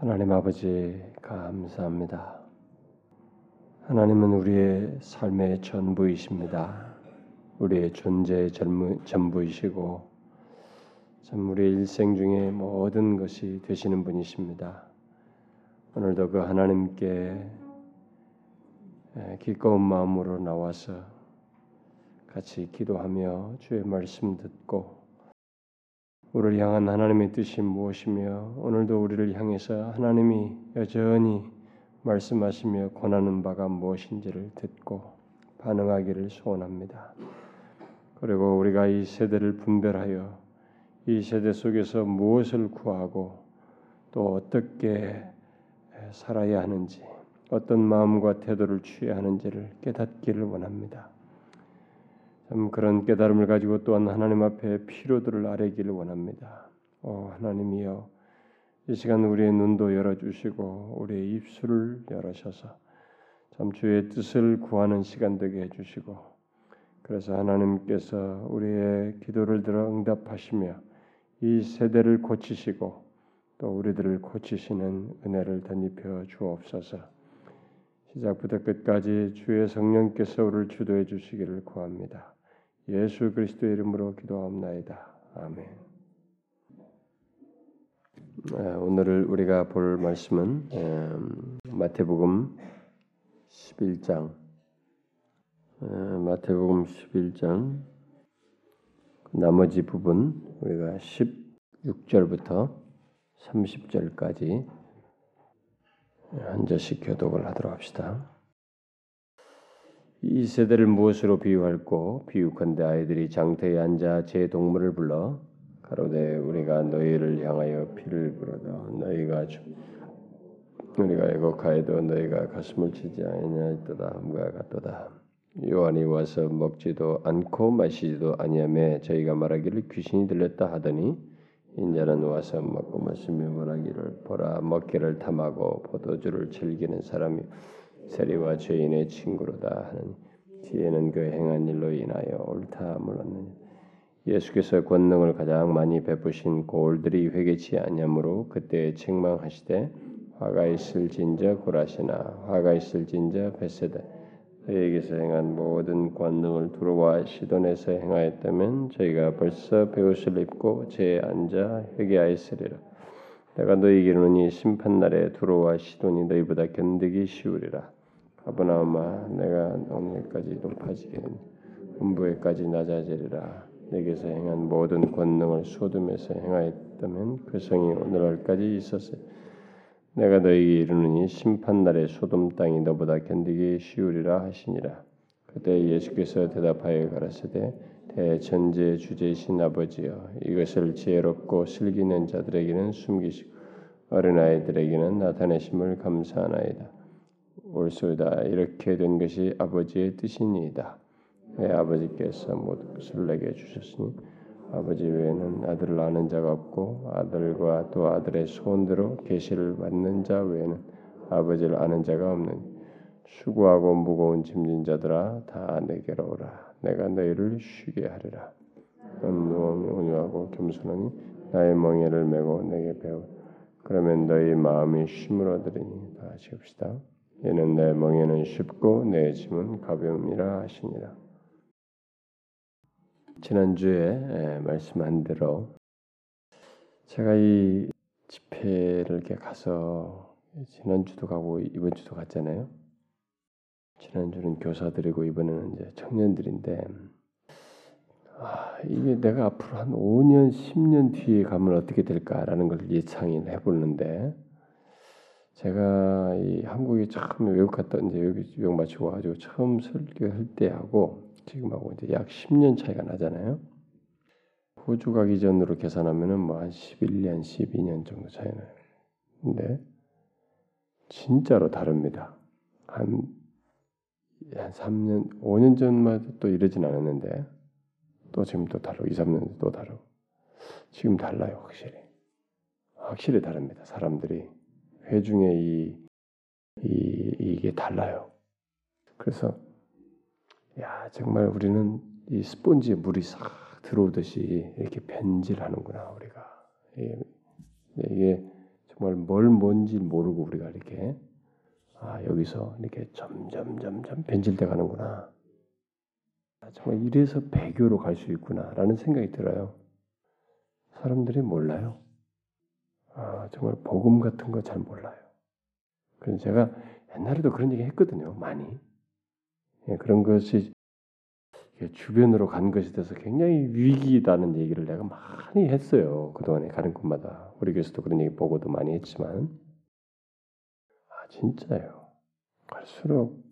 하나님 아버지 감사합니다. 하나님은 우리의 삶의 전부이십니다. 우리의 존재의 전부 이시고 참 우리의 일생 중에 모든 것이 되시는 분이십니다. 오늘도 그 하나님께 기꺼운 마음으로 나와서 같이 기도하며 주의 말씀 듣고 우리를 향한 하나님의 뜻이 무엇이며 오늘도 우리를 향해서 하나님이 여전히 말씀하시며 권하는 바가 무엇인지를 듣고 반응하기를 소원합니다. 그리고 우리가 이 세대를 분별하여 이 세대 속에서 무엇을 구하고 또 어떻게 살아야 하는지 어떤 마음과 태도를 취해야 하는지를 깨닫기를 원합니다. 참 그런 깨달음을 가지고 또한 하나님 앞에 필요들을 아뢰기를 원합니다. 오 하나님이여 이 시간 우리의 눈도 열어주시고 우리의 입술을 열으셔서 참 주의 뜻을 구하는 시간 되게 해주시고 그래서 하나님께서 우리의 기도를 들어 응답하시며 이 세대를 고치시고 또 우리들을 고치시는 은혜를 덧입혀 주옵소서. 시작부터 끝까지 주의 성령께서 우리를 주도해 주시기를 구합니다. 예수 그리스도의 이름으로 기도하옵나이다. 아멘. 오늘 우리가 볼 말씀은 마태복음 11장 마태복음 11장 나머지 부분 우리가 16절부터 30절까지 한 절씩 교독을 하도록 합시다. 이 세대를 무엇으로 비유할꼬? 비유컨대 아이들이 장터에 앉아 제 동물을 불러 가로되 우리가 너희를 향하여 피를 불어다 너희가 주, 우리가 애곡하여도 너희가 가슴을 치지 아니하였도다. 함과 같도다. 요한이 와서 먹지도 않고 마시지도 아니하며 저희가 말하기를 귀신이 들렸다 하더니 인자는 와서 먹고 마시며 말하기를 보라. 먹기를 탐하고 포도주를 즐기는 사람이 세리와 죄인의 친구로다 하는 뒤에는 그 행한 일로 인하여 옳다함을 얻느니 예수께서 권능을 가장 많이 베푸신 고울들이 회개치 아니하므로 그때 책망하시되 화가 있을진저 고라시나 화가 있을진저 베세다. 그에게서 행한 모든 권능을 두루와 시돈에서 행하였다면 저희가 벌써 배옷을 입고 제 앉아 회개하였으리라. 내가 너희에게 이르노니 심판날에 두루와 시돈이 너희보다 견디기 쉬우리라 아브나함아 내가 오늘까지 높아지게 음부에까지 낮아지리라 내게서 행한 모든 권능을 소돔에서 행하였다면 그 성이 오늘날까지 있었어요. 내가 너희에게 이르느니 심판 날에 소돔 땅이 너보다 견디기 쉬우리라 하시니라. 그때 예수께서 대답하여 가라사대 대천재 주제이신 아버지여 이것을 지혜롭고 슬기는 자들에게는 숨기시고 어린아이들에게는 나타내심을 감사하나이다. 옳소이다. 이렇게 된 것이 아버지의 뜻이니이다. 내 아버지께서 모든 것을 내게 주셨으니 아버지 외에는 아들을 아는 자가 없고 아들과 또 아들의 소원대로 계시를 받는 자 외에는 아버지를 아는 자가 없느니 수고하고 무거운 짐진 자들아 다 내게로 오라 내가 너희를 쉬게 하리라 온유하고 온유하고 겸손하니 나의 멍에를 메고 내게 배우 그러면 너희 마음이 쉼을 얻으리니 다 합시다. 이는 내 멍에는 쉽고 내 짐은 가벼움이라 하시니라. 지난주에 말씀한 대로 제가 이 집회를 이렇게 가서 지난주도 가고 이번 주도 갔잖아요. 지난주는 교사들이고 이번에는 이제 청년들인데 아, 이게 내가 앞으로 한 5년, 10년 뒤에 가면 어떻게 될까라는 걸 예상을 해보는데 제가 이 한국에 처음 외국 갔다 이제 여기 유학 마치고 가지고 처음 설교할 때하고 지금하고 이제 약 10년 차이가 나잖아요. 호주 가기 전으로 계산하면은 뭐 한 11년, 12년 정도 차이 나요. 근데 진짜로 다릅니다. 한, 한 3년, 5년 전만 또 이러진 않았는데 또 지금 또 다르고 2, 3년 또 다르고 지금 달라요 확실히. 확실히 다릅니다. 사람들이 회중의 이, 이 이게 달라요. 그래서 야 정말 우리는 이 스폰지에 물이 싹 들어오듯이 이렇게 변질하는구나 우리가 이게, 이게 정말 뭘 뭔지 모르고 우리가 이렇게 아 여기서 이렇게 점점 점점 변질돼 가는구나. 아, 정말 이래서 배교로 갈 수 있구나라는 생각이 들어요. 사람들이 몰라요. 아 정말 복음 같은 거 잘 몰라요. 그래서 제가 옛날에도 그런 얘기 했거든요. 많이 예, 그런 것이 주변으로 간 것에 대해서 굉장히 위기다는 얘기를 내가 많이 했어요. 그동안에 가는 곳마다. 우리 교수도 그런 얘기 보고도 많이 했지만, 아, 진짜요. 갈수록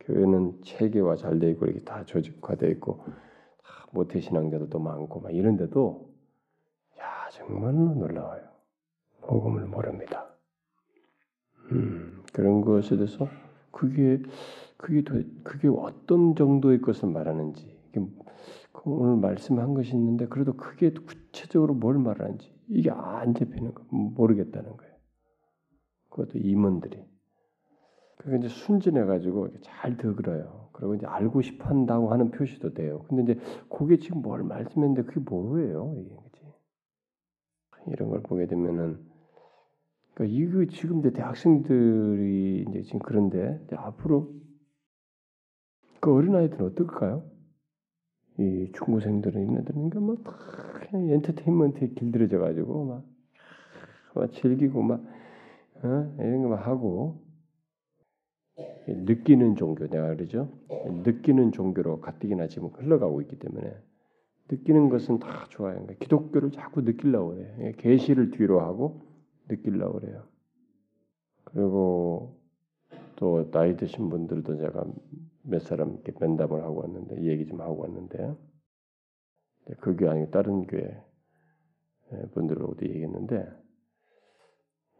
교회는 체계화 잘 돼 있고, 이렇게 다 조직화되어 있고, 모태 신앙자들도 많고, 막 이런데도, 야, 정말로 놀라워요. 복음을 모릅니다. 음, 그런 것에 대해서 그게 그게 더, 그게 어떤 정도의 것을 말하는지 그 오늘 말씀한 것이 있는데 그래도 그게 구체적으로 뭘 말하는지 이게 안 잡히는 거 모르겠다는 거예요. 그것도 임원들이. 그게 이제 순진해 가지고 잘 들어요. 그리고 이제 알고 싶어한다고 하는 표시도 돼요. 근데 이제 그게 지금 뭘 말씀했는데 그게 뭐예요? 이게 그지? 이런 걸 보게 되면은 그러니까 이거 지금 이제 대학생들이 이제 지금 그런데 앞으로 그 어린 아이들은 어떨까요? 이 중고생들은 있네들은 그러니까 뭐다 그냥 엔터테인먼트에 길들여져 가지고 막, 막 즐기고 막 어? 이런 거 막 하고 느끼는 종교 내가 그러죠. 느끼는 종교로 가뜩이나 지금 흘러가고 있기 때문에 느끼는 것은 다 좋아요. 그러니까 기독교를 자꾸 느끼려고. 예, 계시를 뒤로 하고 느끼려고 그래요. 그리고 또 나이 드신 분들도 제가 몇 사람 이렇게 면담을 하고 왔는데 이 얘기 좀 하고 왔는데 그 교회 아니고 다른 교회 분들하고도 얘기했는데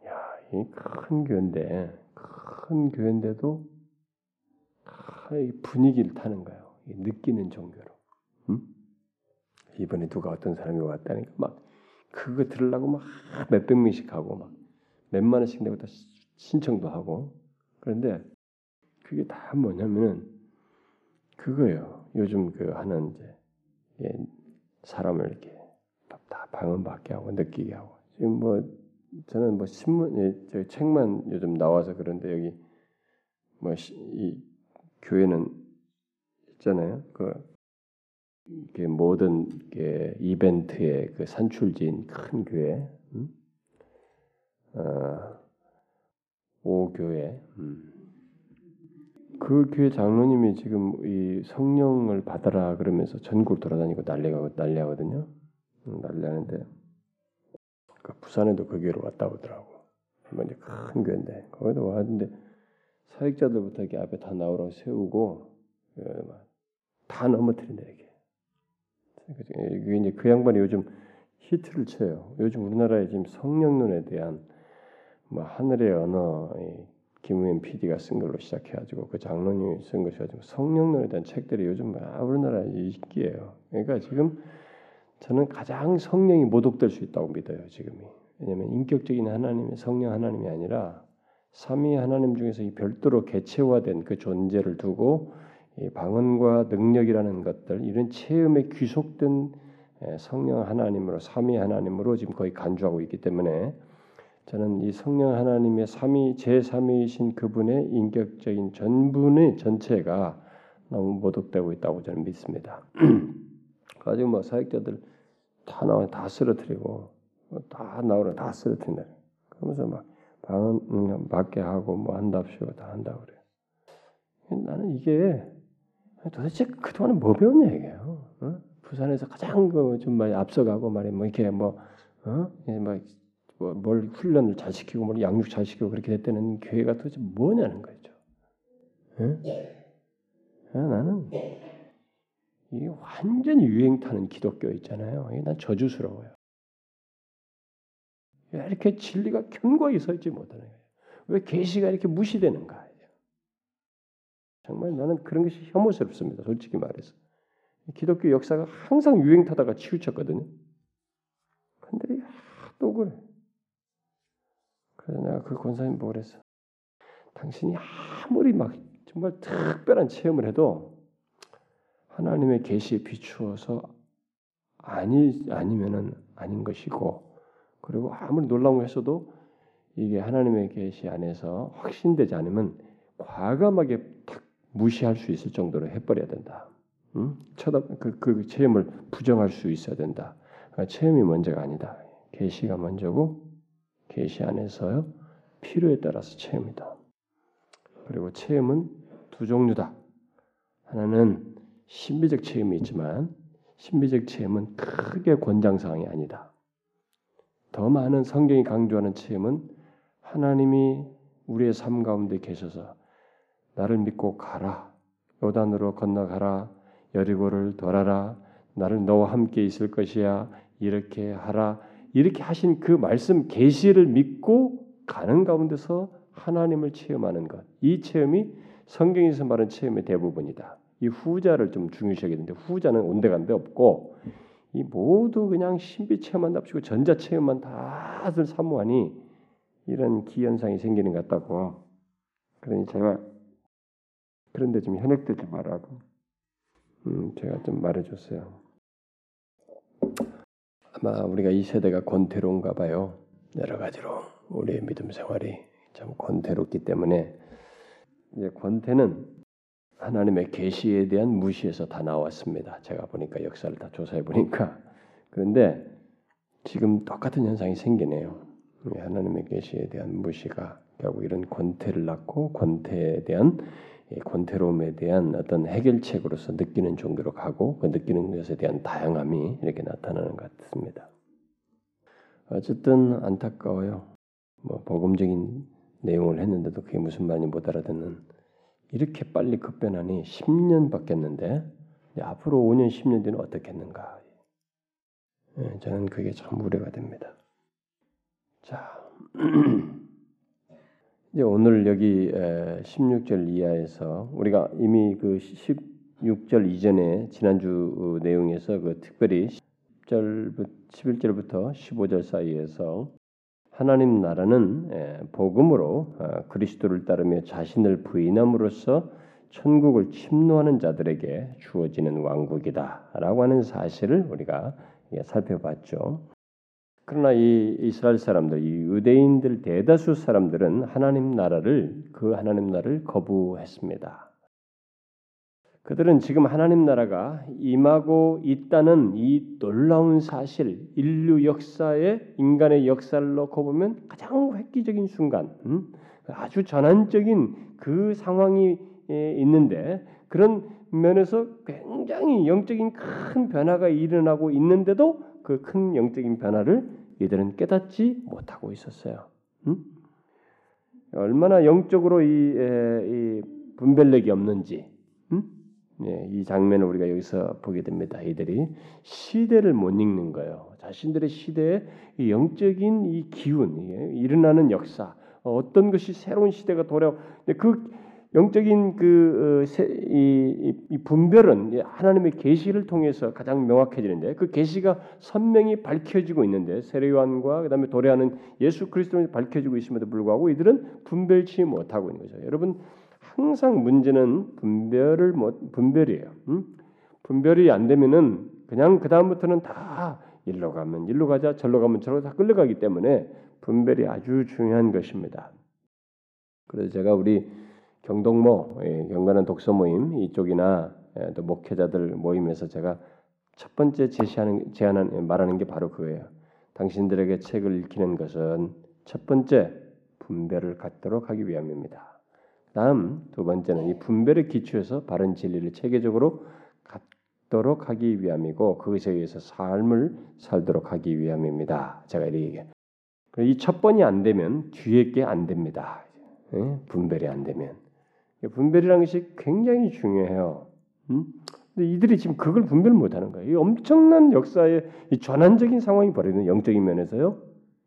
야이큰 교회인데 큰 교회인데도 이 분위기를 타는 거예요. 느끼는 종교로. 음? 이번에 누가 어떤 사람이 왔다니까 막 그거 들으려고 막 몇백 명씩 하고 막 몇만 원씩 내고 다 신청도 하고 그런데 그게 다 뭐냐면은 그거예요. 요즘 그 하는 이제 예, 사람을 이렇게 다 방언받게 하고 느끼게 하고 지금 뭐 저는 뭐 신문 예, 저 책만 요즘 나와서 그런데 여기 뭐 이 교회는 있잖아요. 그 모든 게 이벤트의 그 산출지인 큰 교회, 음? 어, 오교회, 음. 그 교회 장로님이 지금 이 성령을 받아라 그러면서 전국을 돌아다니고 난리가 난리하거든요. 음, 난리하는데 그 부산에도 그 교회로 왔다 오더라고. 이제 큰 교회인데 거기도 왔는데 사역자들부터 이렇게 앞에 다 나오라고 세우고 그다 넘어뜨린다 이게. 이게 이제 그 양반이 요즘 히트를 쳐요. 요즘 우리나라에 지금 성령론에 대한 뭐 하늘의 언어 김우현 PD가 쓴 걸로 시작해가지고 그 장로님이 쓴 것이 가지고 성령론에 대한 책들이 요즘 우리나라에 인기예요. 그러니까 지금 저는 가장 성령이 모독될 수 있다고 믿어요. 지금이 왜냐하면 인격적인 하나님의 성령 하나님이 아니라 삼위 하나님 중에서 이 별도로 개체화된 그 존재를 두고 이 방언과 능력이라는 것들 이런 체험에 귀속된 성령 하나님으로 삼위 하나님으로 지금 거의 간주하고 있기 때문에 저는 이 성령 하나님의 삼위 제3위이신 그분의 인격적인 전분의 전체가 너무 모독되고 있다고 저는 믿습니다. 가지고 뭐 사역자들 다 나와 다 쓰러뜨리고 다 나오라 다 쓰러뜨린다. 그러면서 막 방은 받게 하고 뭐 한답시고 다 한다 그래요. 나는 이게 도대체 그동안에 뭐 배웠냐 이게요. 어? 부산에서 가장 그좀 많이 앞서가고 말이야 뭐 이렇게 뭐 어? 막 뭐, 뭘 훈련을 잘 시키고 뭘 양육 잘 시키고 그렇게 됐다는 교회가 도대체 뭐냐는 거죠. 예? 나는 이게 완전히 유행 타는 기독교 있잖아요. 이게 난 저주스러워요. 왜 이렇게 진리가 견고하게 서 있지 못하는 거예요? 왜 계시가 이렇게 무시되는가? 정말 나는 그런 것이 혐오스럽습니다. 솔직히 말해서. 기독교 역사가 항상 유행 타다가 치우쳤거든요. 근데 또 그래. 그래서 내가 그 권사님 보고 그랬어. 당신이 아무리 막 정말 특별한 체험을 해도 하나님의 계시에 비추어서 아니 아니면은 아닌 것이고 그리고 아무리 놀라운 거 했어도 이게 하나님의 계시 안에서 확신되지 않으면 과감하게 탁 무시할 수 있을 정도로 해버려야 된다. 응? 쳐다 그, 그 체험을 부정할 수 있어야 된다. 그러니까 체험이 먼저가 아니다. 계시가 먼저고 계시 안에서요 필요에 따라서 체험이다. 그리고 체험은 두 종류다. 하나는 신비적 체험이 있지만 신비적 체험은 크게 권장 사항이 아니다. 더 많은 성경이 강조하는 체험은 하나님이 우리의 삶 가운데 계셔서 나를 믿고 가라. 요단으로 건너가라. 여리고를 돌아라. 나를 너와 함께 있을 것이야. 이렇게 하라. 이렇게 하신 그 말씀 계시를 믿고 가는 가운데서 하나님을 체험하는 것. 이 체험이 성경에서 말하는 체험의 대부분이다. 이 후자를 좀 중요시하게 되는데 후자는 온데간데 없고 이 모두 그냥 신비 체험한답시고 전자 체험만 다들 사모하니 이런 기현상이 생기는 것 같다고. 그러니 제가 그런데 좀 현혹되지 말라고. 음, 제가 좀 말해줬어요. 아마 우리가 이 세대가 권태로운가 봐요. 여러 가지로 우리의 믿음 생활이 참 권태롭기 때문에 이제 권태는 하나님의 계시에 대한 무시에서 다 나왔습니다. 제가 보니까 역사를 다 조사해 보니까 그런데 지금 똑같은 현상이 생기네요. 하나님의 계시에 대한 무시가 결국 이런 권태를 낳고 권태에 대한 권태로움에 대한 어떤 해결책으로서 느끼는 정도로 가고 그 느끼는 것에 대한 다양함이 이렇게 나타나는 것 같습니다. 어쨌든 안타까워요. 뭐 복음적인 내용을 했는데도 그게 무슨 말인지 못 알아듣는 이렇게 빨리 급변하니 10년 바뀌었는데 앞으로 5년 10년 뒤는 어떻겠는가? 예, 저는 그게 참 우려가 됩니다. 자, 이제 오늘 여기 16절 이하에서 우리가 이미 그 16절 이전에 지난주 내용에서 그 특별히 10절 11절부터 15절 사이에서 하나님 나라는 복음으로 어, 그리스도를 따르며 자신을 부인함으로써 천국을 침노하는 자들에게 주어지는 왕국이다라고 하는 사실을 우리가 살펴봤죠. 그러나 이 이스라엘 사람들, 이 유대인들 대다수 사람들은 하나님 나라를 그 하나님 나라를 거부했습니다. 그들은 지금 하나님 나라가 임하고 있다는 이 놀라운 사실, 인류 역사의 인간의 역사를 놓고 보면 가장 획기적인 순간, 음? 아주 전환적인 그 상황이 있는데 그런 면에서 굉장히 영적인 큰 변화가 일어나고 있는데도 그 큰 영적인 변화를 이들은 깨닫지 못하고 있었어요. 음? 얼마나 영적으로 이, 에, 이 분별력이 없는지 음? 예, 이 장면을 우리가 여기서 보게 됩니다. 이들이 시대를 못 읽는 거예요. 자신들의 시대의 영적인 이 기운, 일어나는 역사, 어떤 것이 새로운 시대가 돌아. 그 영적인 그 어, 이, 이 분별은 하나님의 계시를 통해서 가장 명확해지는데 그 계시가 선명히 밝혀지고 있는데 세례요한과 그다음에 도래하는 예수 그리스도는 밝혀지고 있음에도 불구하고 이들은 분별치 못하고 있는 거죠. 여러분 항상 문제는 분별을 못 분별이에요. 음? 분별이 안 되면은 그냥 그 다음부터는 다 일로 가면 일로 가자, 절로 가면 절로 다 끌려가기 때문에 분별이 아주 중요한 것입니다. 그래서 제가 우리 경동모 예, 경건한 독서 모임 이쪽이나 예, 또 목회자들 모임에서 제가 첫 번째 제시하는 제안한 예, 말하는 게 바로 그거예요. 당신들에게 책을 읽히는 것은 첫 번째 분별을 갖도록 하기 위함입니다. 다음 두 번째는 이 분별의 기초에서 바른 진리를 체계적으로 갖도록 하기 위함이고 그것에 의해서 삶을 살도록 하기 위함입니다. 제가 이렇게. 이첫 번이 안 되면 뒤에 게 안 됩니다. 분별이 안 되면 분별이라는 것이 굉장히 중요해요. 음? 근데 이들이 지금 그걸 분별 못하는 거예요. 이 엄청난 역사의 이 전환적인 상황이 벌어지는 영적인 면에서요.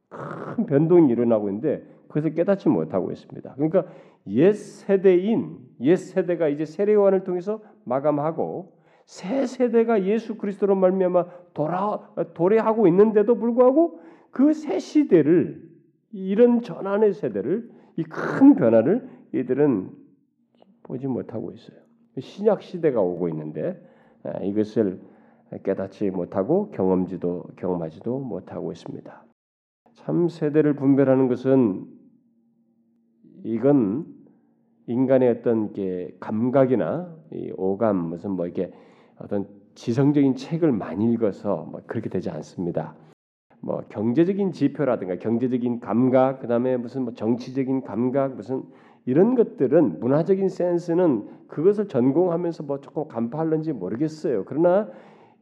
큰 변동이 일어나고 있는데 그것을 깨닫지 못하고 있습니다. 그러니까 옛 세대인 옛 세대가 이제 세례요한을 통해서 마감하고 새 세대가 예수 그리스도로 말미암아 돌아 도래하고 있는데도 불구하고 그 새 시대를 이런 전환의 세대를 이 큰 변화를 이들은 보지 못하고 있어요. 신약 시대가 오고 있는데 이것을 깨닫지 못하고 경험지도 경험하지도 못하고 있습니다. 참 세대를 분별하는 것은 이건 인간의 어떤 게 감각이나 오감 무슨 뭐 이게 어떤 지성적인 책을 많이 읽어서 뭐 그렇게 되지 않습니다. 뭐 경제적인 지표라든가 경제적인 감각, 그다음에 무슨 뭐 정치적인 감각, 무슨 이런 것들은 문화적인 센스는 그것을 전공하면서 뭐 조금 간파할는지 모르겠어요. 그러나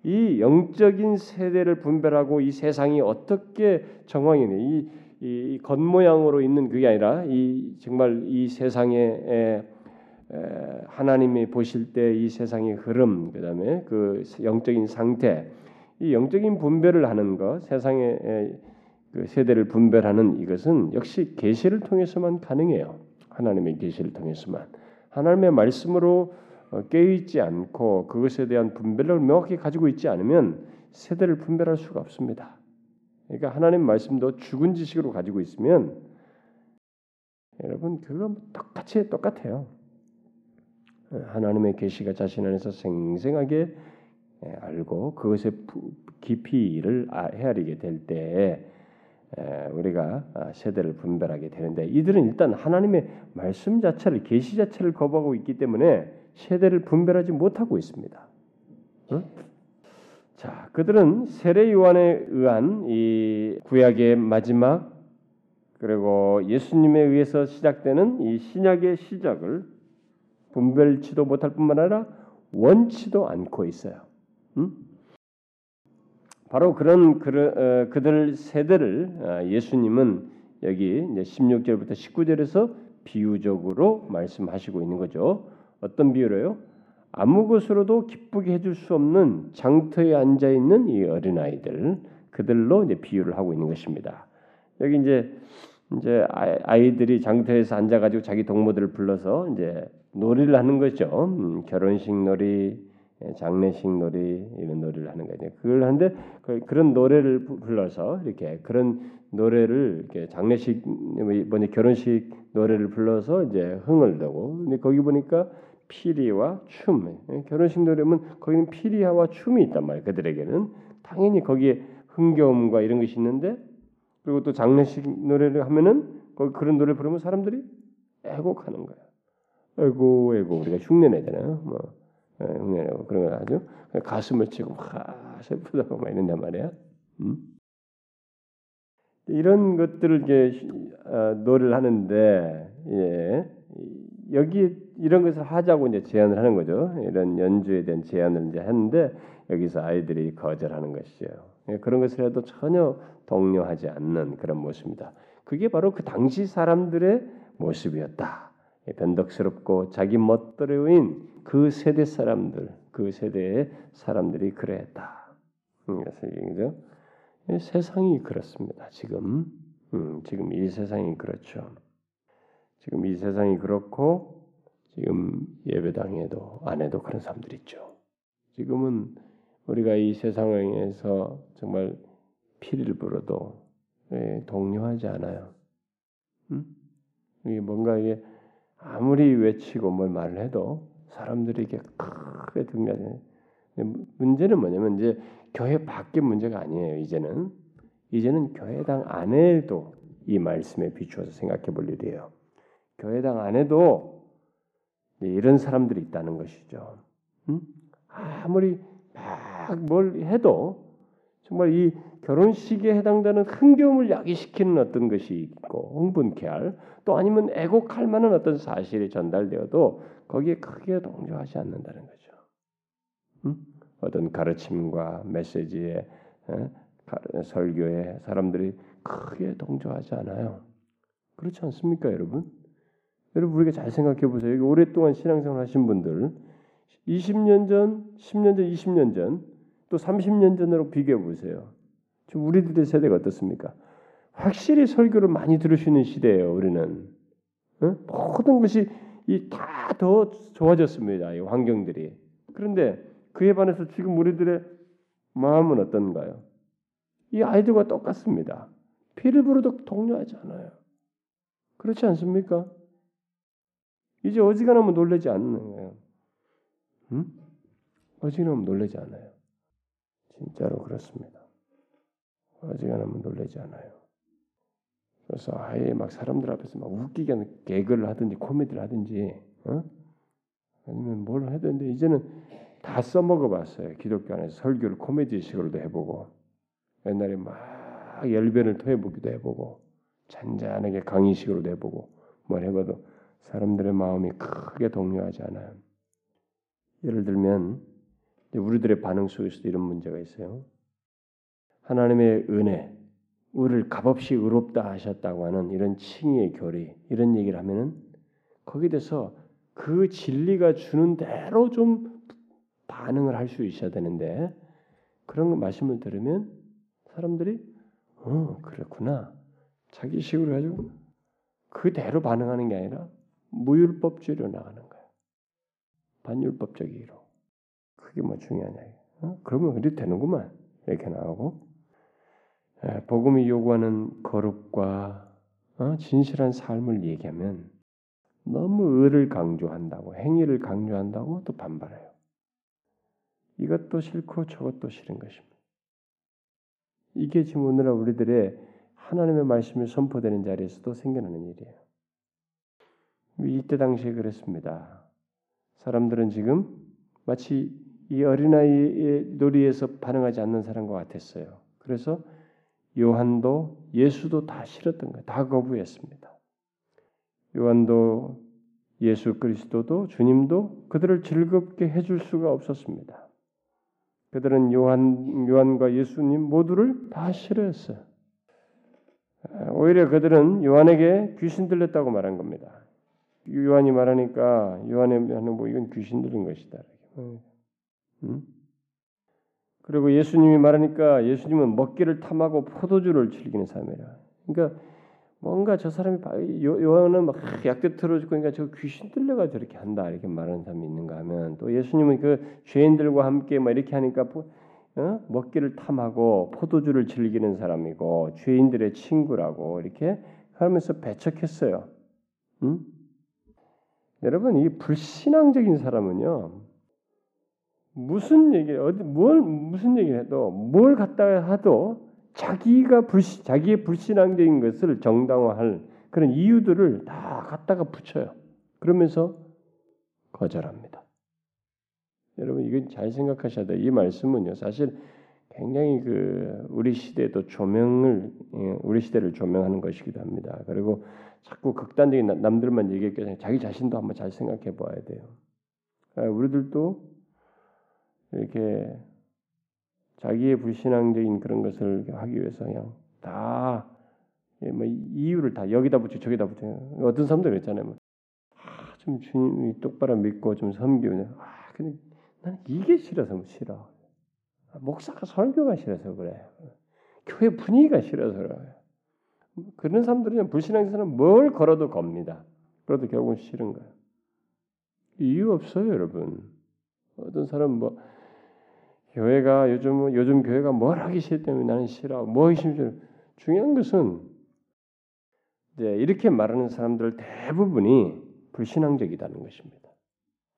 이 영적인 세대를 분별하고 이 세상이 어떻게 정황이네 이, 이 겉모양으로 있는 그게 아니라 이 정말 이 세상에 에, 에, 하나님이 보실 때 이 세상의 흐름 그다음에 그 영적인 상태 이 영적인 분별을 하는 것 세상의 에, 그 세대를 분별하는 이것은 역시 계시를 통해서만 가능해요. 하나님의 계시를 통해서만 하나님의 말씀으로 어, 깨어있지 않고 그것에 대한 분별을 명확히 가지고 있지 않으면 세대를 분별할 수가 없습니다. 그러니까 하나님 말씀도 죽은 지식으로 가지고 있으면 여러분 그거 똑같이 똑같아요. 하나님의 계시가 자신 안에서 생생하게 예, 알고 그것의 깊이를 아, 헤아리게 될 때에 우리가 아, 세대를 분별하게 되는데 이들은 일단 하나님의 말씀 자체를 계시 자체를 거부하고 있기 때문에 세대를 분별하지 못하고 있습니다. 응? 자, 그들은 세례 요한에 의한 이 구약의 마지막 그리고 예수님에 의해서 시작되는 이 신약의 시작을 분별치도 못할 뿐만 아니라 원치도 않고 있어요. 응? 바로 그런 그, 들 세대를 어, 예수님은 여기 16절부터 19절에서 비유적으로 말씀하시고 있는 거죠. 어떤 비유로요? 아무 것으로도 기쁘게 해줄 수 없는 장터에 앉아 있는 이 어린 아이들 그들로 이제 비유를 하고 있는 것입니다. 여기 이제 이제 아이들이 장터에서 앉아가지고 자기 동무들을 불러서 이제 놀이를 하는 거죠. 음, 결혼식 놀이, 장례식 놀이 이런 놀이를 하는 거죠. 그걸 하는데 그, 그런 노래를 불러서 이렇게 그런 노래를 이렇게 장례식 뭐냐 결혼식 노래를 불러서 이제 흥을 내고 근데 거기 보니까 피리와 춤. 예, 결혼식 노래면 거기는 피리와 춤이 있단 말이에요. 그들에게는 당연히 거기에 흥겨움과 이런 것이 있는데 그리고 또 장례식 노래를 하면은 거기 그런 노래 부르면 사람들이 애곡하는 거야. 애고 애고 우리가 흉내내잖아요. 뭐 예, 흉내내고 그런 걸 하죠. 가슴을 치고 막 슬프다고 막 이런단 말이야. 음? 이런 것들을 이제 어, 노래를 하는데 예, 여기 이런 것을 하자고 이제 제안을 하는 거죠. 이런 연주에 대한 제안을 이제 했는데 여기서 아이들이 거절하는 것이죠. 예, 그런 것을 해도 전혀 동요하지 않는 그런 모습입니다. 그게 바로 그 당시 사람들의 모습이었다. 예, 변덕스럽고 자기 멋대로인 그 세대 사람들, 그 세대의 사람들이 그랬다. 음, 그래서. 예, 세상이 그렇습니다. 지금, 음, 지금 이 세상이 그렇죠. 지금 이 세상이 그렇고 지금 예배당에도 안에도 그런 사람들이 있죠. 지금은 우리가 이 세상에서 정말 피를 불어도 예, 동요하지 않아요. 음? 이게 뭔가 이게 아무리 외치고 뭘 말을 해도 사람들이 이게 크게 등장해. 문제는 뭐냐면 이제 교회 밖의 문제가 아니에요. 이제는 이제는 교회당 안에도 이 말씀에 비추어서 생각해 볼 일이에요. 교회당 안에도 이런 사람들이 있다는 것이죠. 음? 아무리 막 뭘 해도 정말 이 결혼식에 해당되는 흥겨움을 야기시키는 어떤 것이 있고 흥분케 할 또 아니면 애곡할 만한 어떤 사실이 전달되어도 거기에 크게 동조하지 않는다는 거죠. 음? 어떤 가르침과 메시지에 설교에 사람들이 크게 동조하지 않아요. 그렇지 않습니까, 여러분? 여러분 우리가 잘 생각해 보세요. 여기 오랫동안 신앙생활 하신 분들 20년 전, 10년 전, 20년 전, 또 30년 전으로 비교해 보세요. 지금 우리들의 세대가 어떻습니까? 확실히 설교를 많이 들으시는 시대예요. 우리는 어? 모든 것이 다 더 좋아졌습니다. 이 환경들이. 그런데 그에 반해서 지금 우리들의 마음은 어떤가요? 이 아이들과 똑같습니다. 피를 부르도 동요하지 않아요. 그렇지 않습니까? 이제 어지간하면 놀라지 않는 거예요. 응? 어지간하면 놀라지 않아요. 진짜로 그렇습니다. 어지간하면 놀라지 않아요. 그래서 아예 막 사람들 앞에서 막 웃기게 하는 개그를 하든지 코미디를 하든지 어? 아니면 뭘 되는데 이제는 다 써먹어봤어요. 기독교 안에서 설교를 코미디식으로도 해보고 옛날에 막 열변을 토해보기도 해보고 잔잔하게 강의식으로도 해보고 뭘 해봐도 사람들의 마음이 크게 동요하지 않아요. 예를 들면 우리들의 반응 속에서도 이런 문제가 있어요. 하나님의 은혜, 우리를 값없이 의롭다 하셨다고 하는 이런 칭의의 교리, 이런 얘기를 하면은 거기에 대해서 그 진리가 주는 대로 좀 반응을 할 수 있어야 되는데 그런 말씀을 들으면 사람들이 어 그렇구나 자기 식으로 가지고 그대로 반응하는 게 아니라 무율법주의로 나가는 거예요. 반율법적이로 그게 뭐 중요하냐? 어? 그러면 그래도 되는구만 이렇게 나오고 예, 복음이 요구하는 거룩과 어? 진실한 삶을 얘기하면 너무 의를 강조한다고 행위를 강조한다고 또 반발해요. 이것도 싫고 저것도 싫은 것입니다. 이게 지금 오늘날 우리들의 하나님의 말씀이 선포되는 자리에서도 생겨나는 일이에요. 이때 당시에 그랬습니다. 사람들은 지금 마치 이 어린아이의 놀이에서 반응하지 않는 사람과 같았어요. 그래서 요한도 예수도 다 싫었던 거예요. 다 거부했습니다. 요한도 예수 그리스도도 주님도 그들을 즐겁게 해줄 수가 없었습니다. 그들은 요한 요한과 예수님 모두를 다 싫어했어요. 오히려 그들은 요한에게 귀신 들렸다고 말한 겁니다. 요한이 말하니까 요한의 하는 뭐 이건 귀신 들린 것이다. 음? 그리고 예수님이 말하니까 예수님은 먹기를 탐하고 포도주를 즐기는 사람이라. 그러니까 뭔가 저 사람이 요한은 막 약대 틀어주고 그러니까 저 귀신 들려가 저렇게 한다 이렇게 말하는 사람이 있는가 하면 또 예수님은 그 죄인들과 함께 막 이렇게 하니까 어? 먹기를 탐하고 포도주를 즐기는 사람이고 죄인들의 친구라고 이렇게 하면서 배척했어요. 응? 여러분 이 불신앙적인 사람은요 무슨 얘기 어디 뭘 무슨 얘기를 해도 뭘 갖다가 하도 자기가 불신 자기의 불신앙적인 것을 정당화할 그런 이유들을 다 갖다가 붙여요. 그러면서 거절합니다. 여러분 이건 잘 생각하셔야 돼요. 이 말씀은요 사실 굉장히 그 우리 시대도 조명을 예, 우리 시대를 조명하는 것이기도 합니다. 그리고 자꾸 극단적인 남들만 얘기했기 자기 자신도 한번 잘 생각해 봐야 돼요. 아, 우리들도 이렇게 자기의 불신앙적인 그런 것을 하기 위해서 그냥 다뭐 예, 이유를 다 여기다 붙여 저기다 붙여 어떤 사람들 그랬잖아요. 뭐, 아, 좀 주님 똑바로 믿고 좀 섬기면 아 근데 나는 이게 싫어서 뭐 싫어. 아, 목사가 설교가 싫어서 그래. 교회 분위기가 싫어서 그래. 그런 사람들은 불신앙 사람 뭘 걸어도 겁니다. 그래도 결국은 싫은 거예요. 이유 없어요, 여러분. 어떤 사람 뭐 교회가 요즘 요즘 교회가 뭘 하기 싫기 때문에 나는 싫어. 뭐 힘들어. 중요한 것은 이제 이렇게 말하는 사람들 대부분이 불신앙적이다는 것입니다.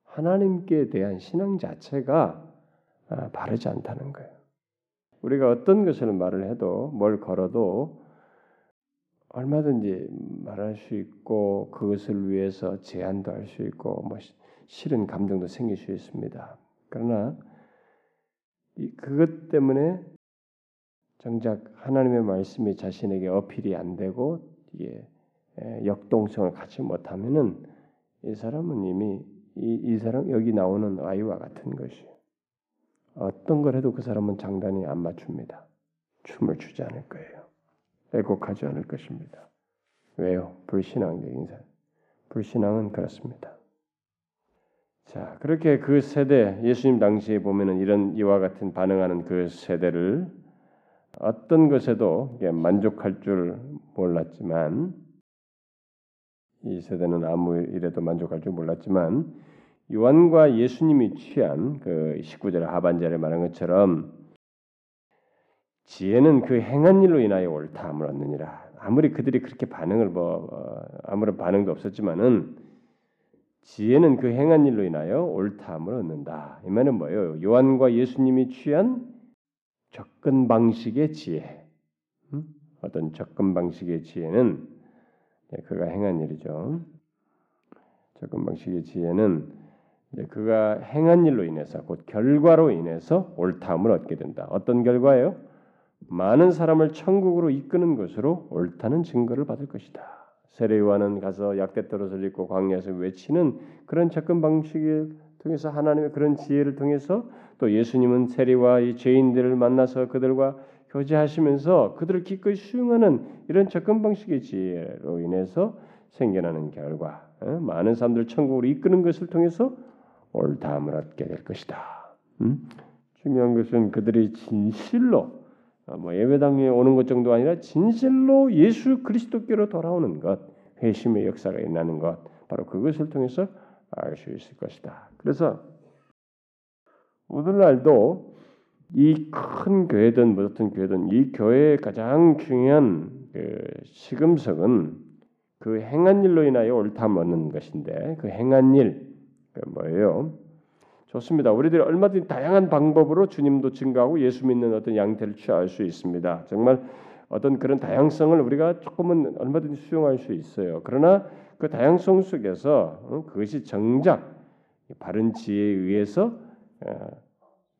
하나님께 대한 신앙 자체가 아, 바르지 않다는 거예요. 우리가 어떤 것을 말을 해도 뭘 걸어도 얼마든지 말할 수 있고 그것을 위해서 제안도 할 수 있고 뭐 싫은 감정도 생길 수 있습니다. 그러나 그것 때문에 정작 하나님의 말씀이 자신에게 어필이 안 되고 이게 역동성을 갖지 못하면은 이 사람은 이미 이, 이 사람 여기 나오는 아이와 같은 것이 어떤 걸 해도 그 사람은 장단이 안 맞춥니다. 춤을 추지 않을 거예요. 애곡하지 않을 것입니다. 왜요? 불신앙적인 사람. 불신앙은 그렇습니다. 자, 그렇게 그 세대 예수님 당시에 보면은 이런 이와 같은 반응하는 그 세대를 어떤 것에도 만족할 줄 몰랐지만 이 세대는 아무 일에도 만족할 줄 몰랐지만 요한과 예수님이 취한 그 19절 하반절에 말한 것처럼 지혜는 그 행한 일로 인하여 옳다함을 얻느니라. 아무리 그들이 그렇게 반응을 뭐 어, 아무런 반응도 없었지만은 지혜는 그 행한 일로 인하여 옳다함을 얻는다. 이 말은 뭐예요? 요한과 예수님이 취한 접근 방식의 지혜. 음? 어떤 접근 방식의 지혜는 예, 그가 행한 일이죠. 접근 방식의 지혜는 그가 행한 일로 인해서 곧 결과로 인해서 옳다함을 얻게 된다. 어떤 결과예요? 많은 사람을 천국으로 이끄는 것으로 옳다는 증거를 받을 것이다. 세례요한은 가서 약대떨어을 입고 광야에서 외치는 그런 접근 방식을 통해서 하나님의 그런 지혜를 통해서 또 예수님은 세례와 이 죄인들을 만나서 그들과 교제하시면서 그들을 기꺼이 수용하는 이런 접근 방식의 지혜로 인해서 생겨나는 결과 어? 많은 사람들 천국으로 이끄는 것을 통해서 옳다함을 얻게 될 것이다. 음? 중요한 것은 그들이 진실로 어, 뭐 예배당에 오는 것 정도 아니라 진실로 예수 그리스도께로 돌아오는 것, 회심의 역사가 일어나는 것, 바로 그것을 통해서 알 수 있을 것이다. 그래서 오늘날도 이 큰 교회든 무슨 교회든 이 교회의 가장 중요한 그 시금석은 그 행한 일로 인하여 옳다 얻는 것인데 그 행한 일 그 뭐예요? 좋습니다. 우리들이 얼마든지 다양한 방법으로 주님도 증가하고 예수 믿는 어떤 양태를 취할 수 있습니다. 정말 어떤 그런 다양성을 우리가 조금은 얼마든지 수용할 수 있어요. 그러나 그 다양성 속에서 어, 그것이 정작 바른 지혜에 의해서 어,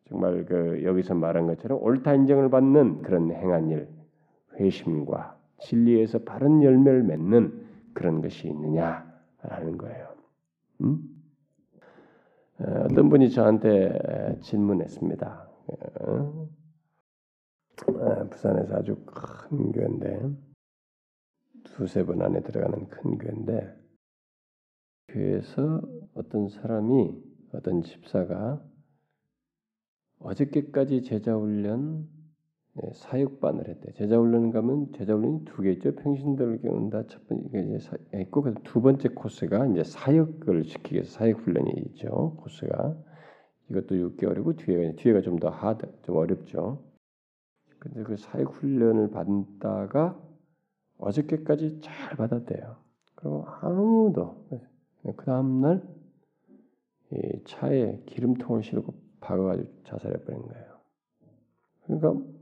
정말 그 여기서 말한 것처럼 옳다 인정을 받는 그런 행한 일, 회심과 진리에서 바른 열매를 맺는 그런 것이 있느냐라는 거예요. 음? 어떤 분이 저한테 질문했습니다. 부산에서 아주 큰 교회인데 두세 번 안에 들어가는 큰 교회인데 교회에서 어떤 사람이 어떤 집사가 어저께까지 제자 훈련 네, 사육반을 했대. 제자 훈련 가면 제자 훈련이 두 개 있죠. 평신도를 온다. 첫 번째 이제 사, 있고 두 번째 코스가 이제 사역을 시키기 위해서 사역 훈련이 있죠. 코스가 이것도 6개월이고 뒤에 뒤에가 좀 더 하드, 좀 어렵죠. 근데 그 사역 훈련을 받다가 어저께까지 잘 받았대요. 그리고 아무도 그 다음 날 차에 기름통을 실고 박아가지고 자살해 버린 거예요. 그러니까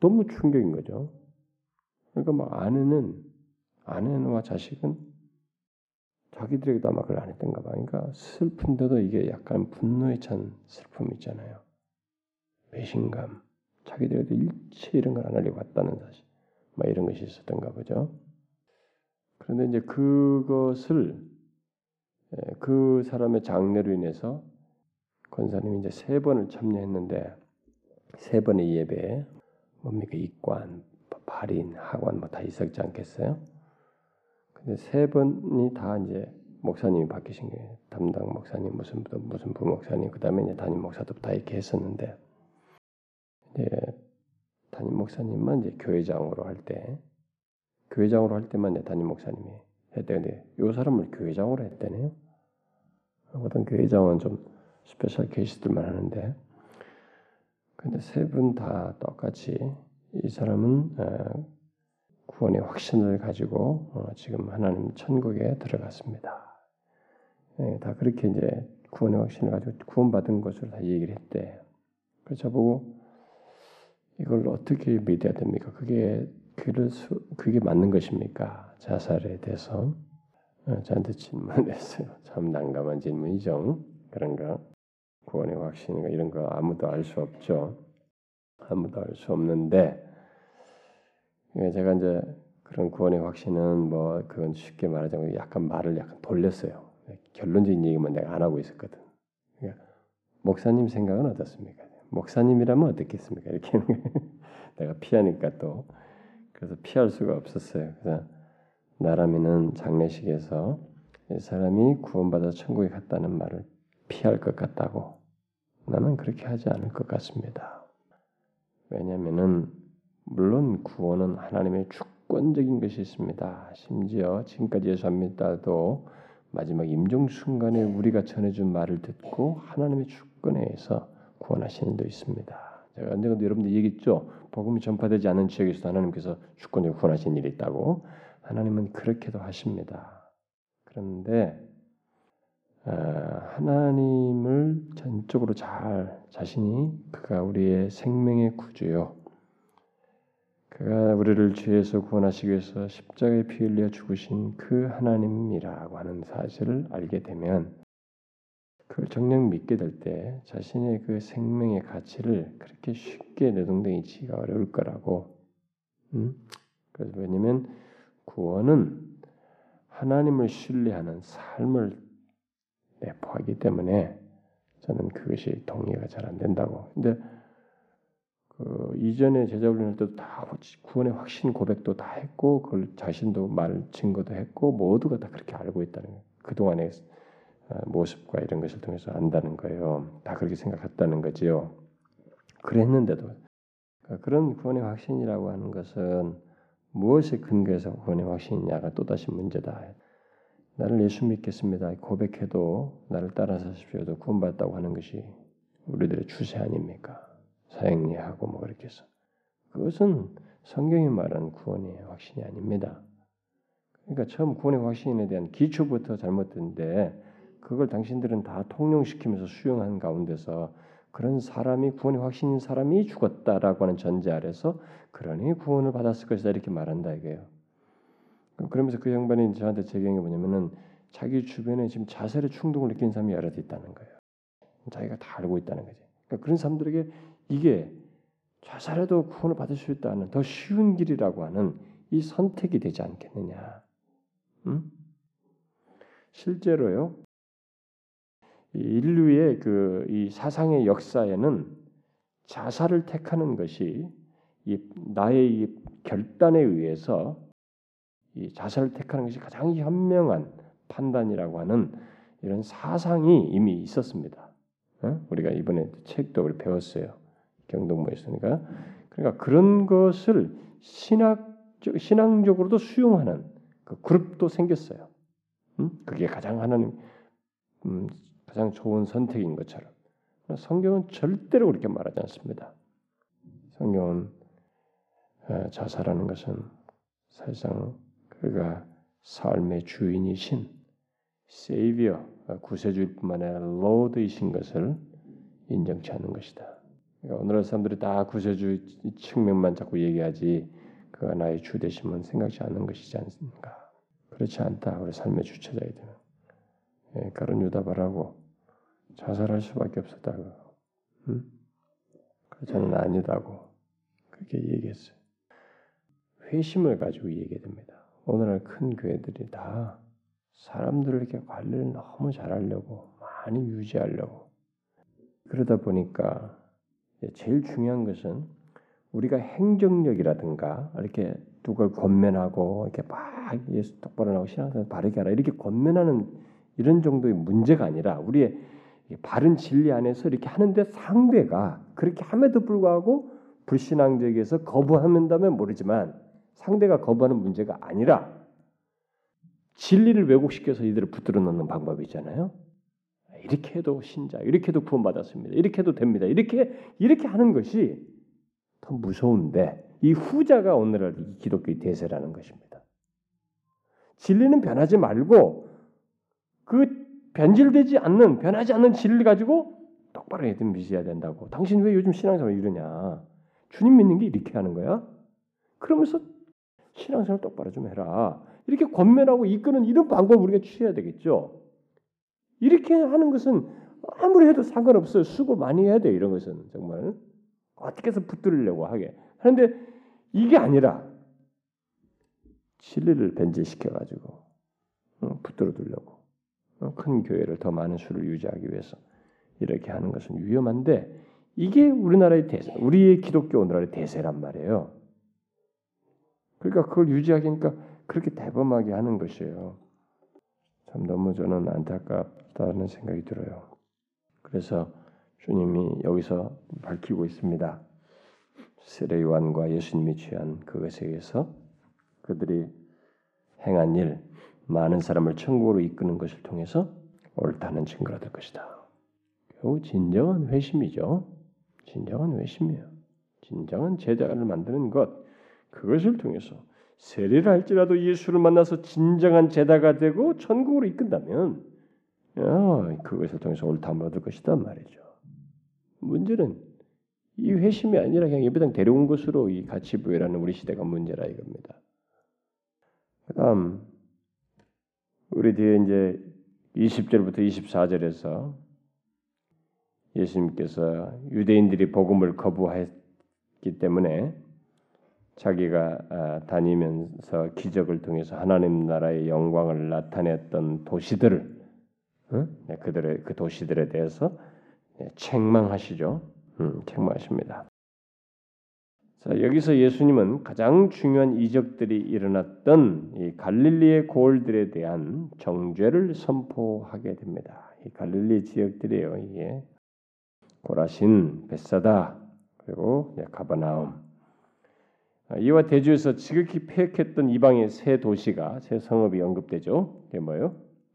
너무 충격인 거죠. 그러니까 막 아내는 아내와 자식은 자기들에게도 아마 그걸 안 했던가 봐. 그러니까 슬픈데도 이게 약간 분노에 찬 슬픔 있잖아요. 배신감, 자기들에게도 일체 이런 걸 안 하려고 왔다는 사실, 막 이런 것이 있었던가 보죠. 그런데 이제 그것을 예, 그 사람의 장례로 인해서 권사님이 이제 세 번을 참여했는데 세 번의 예배에 뭡니까 입관, 발인, 하관 뭐 다 있었지 않겠어요? 근데 세 번이 다 이제 목사님이 바뀌신 거예요. 담당 목사님 무슨 무슨 부 목사님 그다음에 이제 담임 목사도 다 이렇게 했었는데 이제 담임 목사님만 이제 교회장으로 할 때 교회장으로 할 때만 이제 담임 목사님이 했대근데 요 사람을 교회장으로 했대네요. 어떤 교회장은 좀 special case들만 하는데 근데 세 분 다 똑같이 이 사람은 어, 구원의 확신을 가지고 어, 지금 하나님 천국에 들어갔습니다. 예, 다 그렇게 이제 구원의 확신을 가지고 구원받은 것을 다 얘기를 했대. 그래서 보고 이걸 어떻게 믿어야 됩니까? 그게 그를 수, 그게 맞는 것입니까? 자살에 대해서 어, 저한테 질문했어요. 참 난감한 질문이죠. 그런가? 구원의 확신인가 이런 거 아무도 알 수 없죠. 아무도 알 수 없는데 예, 제가 이제 그런 구원의 확신은 뭐 그건 쉽게 말하자면 약간 말을 약간 돌렸어요. 결론적인 얘기만 내가 안 하고 있었거든. 그러니까 목사님 생각은 어떻습니까? 목사님이라면 어떻겠습니까? 이렇게 내가 피하니까 또 그래서 피할 수가 없었어요. 그래서 나라면은 장례식에서 이 사람이 구원받아 천국에 갔다는 말을 피할 것 같다고 나는 그렇게 하지 않을 것 같습니다. 왜냐하면은 물론 구원은 하나님의 주권적인 것이 있습니다. 심지어 지금까지 예수 안 믿다도 마지막 임종 순간에 우리가 전해준 말을 듣고 하나님의 주권에 의해서 구원하시는 도 있습니다. 제가 언젠가 여러분들 얘기했죠. 복음이 전파되지 않은 지역에서 하나님께서 주권적으로 구원하신 일이 있다고. 하나님은 그렇게도 하십니다. 그런데 아, 하나님을 전적으로 잘 자신이 그가 우리의 생명의 구주요. 그가 우리를 죄에서 구원하시기 위해서 십자가에 피 흘려 죽으신 그 하나님이라고 하는 사실을 알게 되면 그걸 정녕 믿게 될 때 자신의 그 생명의 가치를 그렇게 쉽게 내동댕이 치기가 어려울 거라고. 음? 그래서 왜냐면 구원은 하나님을 신뢰하는 삶을 내포하기 때문에 저는 그것이 동의가 잘 안 된다고. 근데 그 이전에 제자 훈련할 때도 다 구원의 확신 고백도 다 했고 그걸 자신도 말 증거도 했고 모두가 다 그렇게 알고 있다는 거예요. 그 동안의 어, 모습과 이런 것을 통해서 안다는 거예요. 다 그렇게 생각했다는 거지요. 그랬는데도 그러니까 그런 구원의 확신이라고 하는 것은 무엇에 근거해서 구원의 확신이냐가 또다시 문제다. 나를 예수 믿겠습니다. 고백해도 나를 따라서 십시오도 구원받았다고 하는 것이 우리들의 추세 아닙니까? 사형리하고 뭐 그렇게 해서 그것은 성경이 말하는 구원의 확신이 아닙니다. 그러니까 처음 구원의 확신에 대한 기초부터 잘못된데 그걸 당신들은 다 통용시키면서 수용한 가운데서 그런 사람이 구원의 확신인 사람이 죽었다라고 하는 전제 아래서 그러니 구원을 받았을 것이다 이렇게 말한다 이게요. 그러면서 그 양반이 저한테 제기한 게 뭐냐면은 자기 주변에 지금 자살의 충동을 느끼는 사람이 여러 있다는 거예요. 자기가 다 알고 있다는 거지. 그러니까 그런 사람들에게 이게 자살해도 구원을 받을 수 있다는 더 쉬운 길이라고 하는 이 선택이 되지 않겠느냐. 음? 실제로요. 인류의 그 이 사상의 역사에는 자살을 택하는 것이 이 나의 이 결단에 의해서 이 자살을 택하는 것이 가장 현명한 판단이라고 하는 이런 사상이 이미 있었습니다. 어? 우리가 이번에 책도 우리 배웠어요. 경동모에서니까 그러니까 그런 것을 신학 신앙적으로도 수용하는 그 그룹도 생겼어요. 음? 그게 가장 하나님 음, 가장 좋은 선택인 것처럼 성경은 절대로 그렇게 말하지 않습니다. 성경은 어, 자살하는 것은 사실상 그가 삶의 주인이신 세이비어 구세주일 뿐만 아니라 로드이신 것을 인정치 않는 것이다. 그러니까 오늘날 사람들이 다 구세주 측면만 자꾸 얘기하지 그가 나의 주 되심은 생각지 않는 것이지 않습니까? 그렇지 않다. 우리 삶의 주체자이 되는 예, 가론 유다바라고 자살할 수밖에 없었다고. 응? 저는 아니다고 그렇게 얘기했어요. 회심을 가지고 얘기됩니다. 오늘날 큰 교회들이 다 사람들을 이렇게 관리를 너무 잘하려고 많이 유지하려고. 그러다 보니까 제일 중요한 것은 우리가 행정력이라든가 이렇게 누굴 권면하고 이렇게 막 예수 똑바로 나고 신앙생활 바르게 하라 이렇게 권면하는 이런 정도의 문제가 아니라 우리의 바른 진리 안에서 이렇게 하는데 상대가 그렇게 함에도 불구하고 불신앙적에서 거부한다면 모르지만 상대가 거부하는 문제가 아니라 진리를 왜곡시켜서 이들을 붙들어 놓는 방법이 있잖아요. 이렇게 해도 신자, 이렇게 해도 구원받았습니다. 이렇게 해도 됩니다. 이렇게 이렇게 하는 것이 더 무서운데 이 후자가 오늘날 기독교의 대세라는 것입니다. 진리는 변하지 말고 그 변질되지 않는 변하지 않는 진리를 가지고 똑바로 애들 믿어야 된다고. 당신 왜 요즘 신앙생활 이러냐? 주님 믿는 게 이렇게 하는 거야? 그러면서 신앙생활 똑바로 좀 해라. 이렇게 권면하고 이끄는 이런 방법을 우리가 취해야 되겠죠. 이렇게 하는 것은 아무리 해도 상관없어요. 수고 많이 해야 돼 이런 것은 정말 어떻게 해서 붙들려고 하게 하는데 이게 아니라 진리를 변질시켜 가지고 어, 붙들어 두려고 어, 큰 교회를 더 많은 수를 유지하기 위해서 이렇게 하는 것은 위험한데 이게 우리나라의 대세, 우리의 기독교 오늘날의 대세란 말이에요. 그러니까 그걸 유지하기니까 그렇게 대범하게 하는 것이에요. 참 너무 저는 안타깝다는 생각이 들어요. 그래서 주님이 여기서 밝히고 있습니다. 세례 요한과 예수님이 취한 그것에 의해서 그들이 행한 일, 많은 사람을 천국으로 이끄는 것을 통해서 옳다는 증거가 될 것이다. 겨우 진정한 회심이죠. 진정한 회심이에요. 진정한 제자를 만드는 것, 그것을 통해서 세례를 할지라도 예수를 만나서 진정한 제자가 되고 천국으로 이끈다면 야, 그것을 통해서 옳다함을 얻을 것이다 말이죠. 문제는 이 회심이 아니라 그냥 예배당 데려온 것으로 이 가치 부여라는 우리 시대가 문제라 이겁니다. 그다음 우리 뒤에 이제 20절부터 24절에서 예수님께서 유대인들이 복음을 거부했기 때문에 자기가 아, 다니면서 기적을 통해서 하나님 나라의 영광을 나타냈던 도시들을 네, 그들의 그 도시들에 대해서 네, 책망하시죠. 음, 책망하십니다. 자, 여기서 예수님은 가장 중요한 이적들이 일어났던 이 갈릴리의 고을들에 대한 정죄를 선포하게 됩니다. 이 갈릴리 지역들이에요. 이게 고라신, 베사다, 그리고 가버나움. 아, 이와 대주에서 지극히 폐역했던 이방의 세 도시가 세 성읍이 언급되죠. 이게 뭐예요?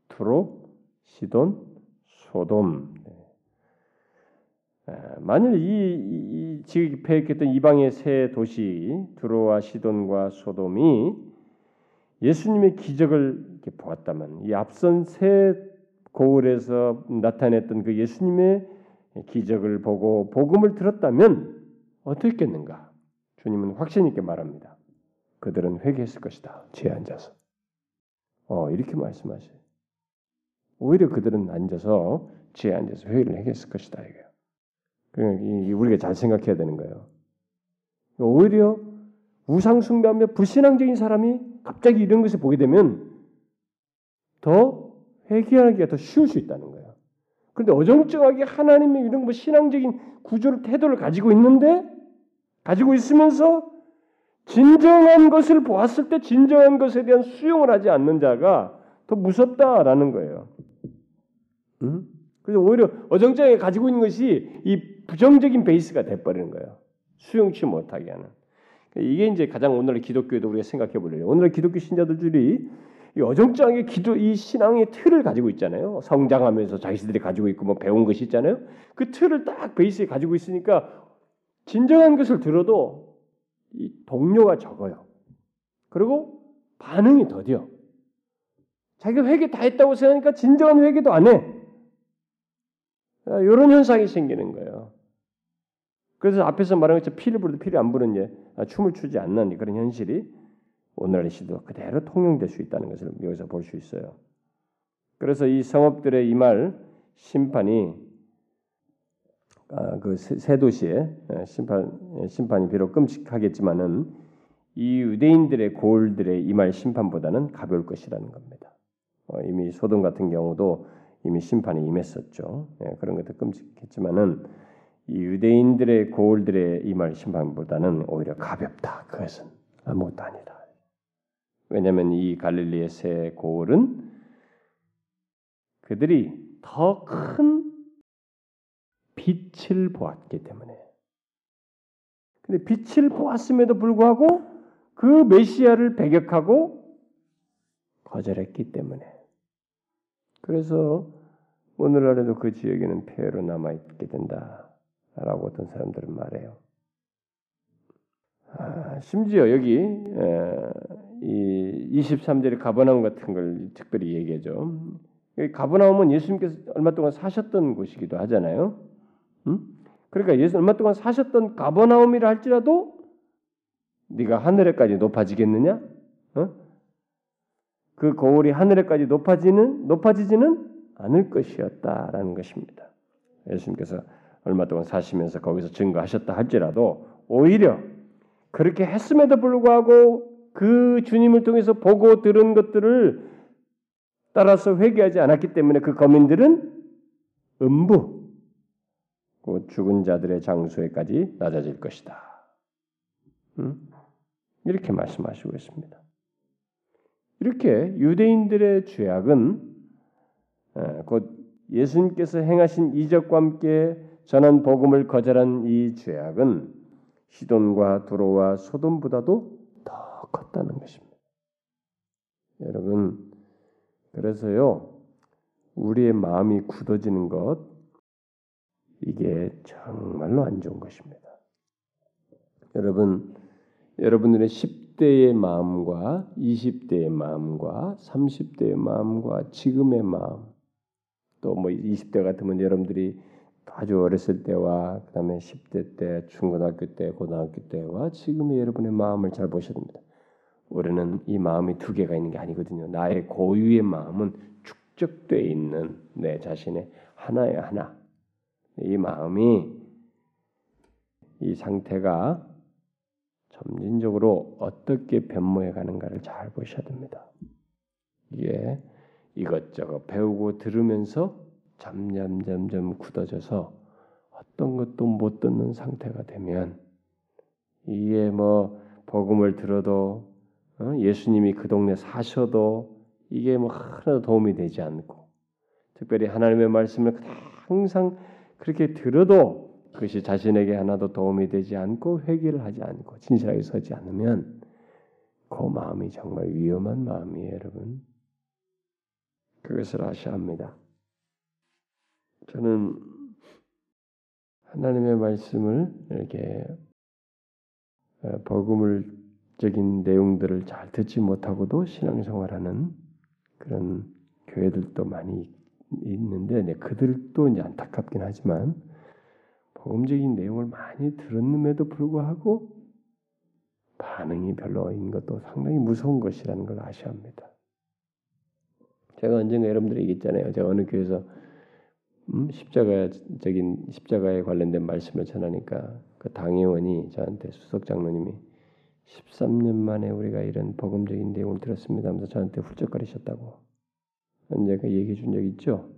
투로, 시돈, 소돔. 만일 이, 이 지극히 폐역했던 이방의 세 도시 두로와 시돈과 소돔이 예수님의 기적을 보았다면 이 앞선 세 고을에서 나타냈던 그 예수님의 기적을 보고 복음을 들었다면 어떻겠는가? 주님은 확신 있게 말합니다. 그들은 회개했을 것이다. 죄 앉아서. 어 이렇게 말씀하셔요. 오히려 그들은 앉아서 죄 앉아서 회개를 했을 것이다 이거예요. 그러니까 우리가 잘 생각해야 되는 거예요. 오히려 우상 숭배하며 불신앙적인 사람이 갑자기 이런 것을 보게 되면 더 회개하기가 더 쉬울 수 있다는 거예요. 그런데 어정쩡하게 하나님의 이런 뭐 신앙적인 구조를 태도를 가지고 있는데 가지고 있으면서 진정한 것을 보았을 때 진정한 것에 대한 수용을 하지 않는 자가 더 무섭다라는 거예요. 응? 그래서 오히려 어정쩡하게 가지고 있는 것이 이 부정적인 베이스가 돼버리는 거예요. 수용치 못하게 하는. 이게 이제 가장 오늘의 기독교에도 우리가 생각해 보려요. 오늘의 기독교 신자들이 이 어정쩡하게 기도 이 신앙의 틀을 가지고 있잖아요. 성장하면서 자기들이 가지고 있고 뭐 배운 것이 있잖아요. 그 틀을 딱 베이스에 가지고 있으니까 진정한 것을 들어도 이 동료가 적어요. 그리고 반응이 더뎌. 자기가 회개 다 했다고 생각하니까 진정한 회개도 안 해. 이런 아, 현상이 생기는 거예요. 그래서 앞에서 말한 것처럼 피를 부르도 피를 안 부는 예, 춤을 추지 않는 그런 현실이 오늘의 시도 그대로 통용될 수 있다는 것을 여기서 볼 수 있어요. 그래서 이 성읍들의 이 말 심판이 아, 그세 도시의 심판 심판이 비록 끔찍하겠지만은 이 유대인들의 고을들의 이말 심판보다는 가벼울 것이라는 겁니다. 어, 이미 소돔 같은 경우도 이미 심판이 임했었죠. 예, 그런 것도 끔찍했지만은 이 유대인들의 고을들의 이말 심판보다는 오히려 가볍다. 그것은 아무것도 아니다. 왜냐하면 이 갈릴리의 새 고을은 그들이 더 큰 빛을 보았기 때문에. 근데 빛을 보았음에도 불구하고 그 메시아를 배격하고 거절했기 때문에 그래서 오늘날에도 그 지역에는 폐해로 남아 있게 된다라고 어떤 사람들은 말해요. 아, 심지어 여기 에, 이 23절의 가버나움 같은 걸 특별히 얘기하죠. 가버나움은 예수님께서 얼마 동안 사셨던 곳이기도 하잖아요. 음? 그러니까 예수 얼마 동안 사셨던 가버나움이라 할지라도 네가 하늘에까지 높아지겠느냐? 어? 그 거울이 하늘에까지 높아지는 높아지지는 않을 것이었다라는 것입니다. 예수님께서 얼마 동안 사시면서 거기서 증거하셨다 할지라도 오히려 그렇게 했음에도 불구하고 그 주님을 통해서 보고 들은 것들을 따라서 회개하지 않았기 때문에 그 거민들은 음부, 그 죽은 자들의 장소에까지 낮아질 것이다. 음? 이렇게 말씀하시고 있습니다. 이렇게 유대인들의 죄악은 곧 예수님께서 행하신 이적과 함께 전한 복음을 거절한 이 죄악은 시돈과 두로와 소돔보다도 더 컸다는 것입니다. 여러분, 그래서요, 우리의 마음이 굳어지는 것, 이게 정말로 안 좋은 것입니다. 여러분, 여러분들의 10대의 마음과 20대의 마음과 30대의 마음과 지금의 마음 또 뭐 20대 같으면 여러분들이 아주 어렸을 때와 그다음에 10대 때, 중고등학교 때, 고등학교 때와 지금의 여러분의 마음을 잘 보셔야 됩니다. 우리는 이 마음이 두 개가 있는 게 아니거든요. 나의 고유의 마음은 축적되어 있는 내 자신의 하나의 하나. 이 마음이 이 상태가 점진적으로 어떻게 변모해 가는가를 잘 보셔야 됩니다. 이게 이것저것 배우고 들으면서 점점 점점 굳어져서 어떤 것도 못 듣는 상태가 되면 이게 뭐 복음을 들어도 어? 예수님이 그 동네 사셔도 이게 뭐 하나도 도움이 되지 않고 특별히 하나님의 말씀을 항상 그렇게 들어도 그것이 자신에게 하나도 도움이 되지 않고 회개를 하지 않고 진실하게 서지 않으면 그 마음이 정말 위험한 마음이에요, 여러분. 그것을 아셔야 합니다. 저는 하나님의 말씀을 이렇게 어, 복음을적인 내용들을 잘 듣지 못하고도 신앙생활하는 그런 교회들도 많이 있는데 네, 그들도 이제 안타깝긴 하지만 복음적인 내용을 많이 들었음에도 불구하고 반응이 별로인 것도 상당히 무서운 것이라는 걸 아셔야 합니다. 제가 언젠가 여러분들이 얘기했잖아요. 제가 어느 교회에서 음, 십자가적인 십자가에 관련된 말씀을 전하니까 그 당회원이 저한테 수석 장로님이 13년 만에 우리가 이런 복음적인 내용을 들었습니다 하면서 저한테 훌쩍거리셨다고 언제 그 얘기해 준 적 있죠?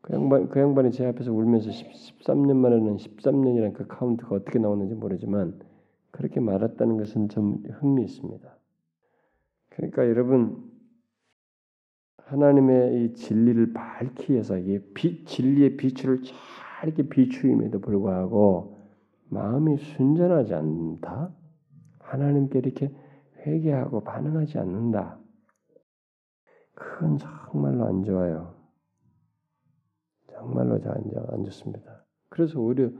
그 양반 그 양반이 제 앞에서 울면서 10, 13년 만에는 13년이라는 그 카운트가 어떻게 나오는지 모르지만 그렇게 말했다는 것은 좀 흥미 있습니다. 그러니까 여러분 하나님의 이 진리를 밝히 해서 이게 비, 진리의 빛을 잘 이렇게 비추임에도 불구하고 마음이 순전하지 않다. 하나님께 이렇게 회개하고 반응하지 않는다. 그건 정말로 안 좋아요. 정말로 안, 좋습니다. 그래서 오히려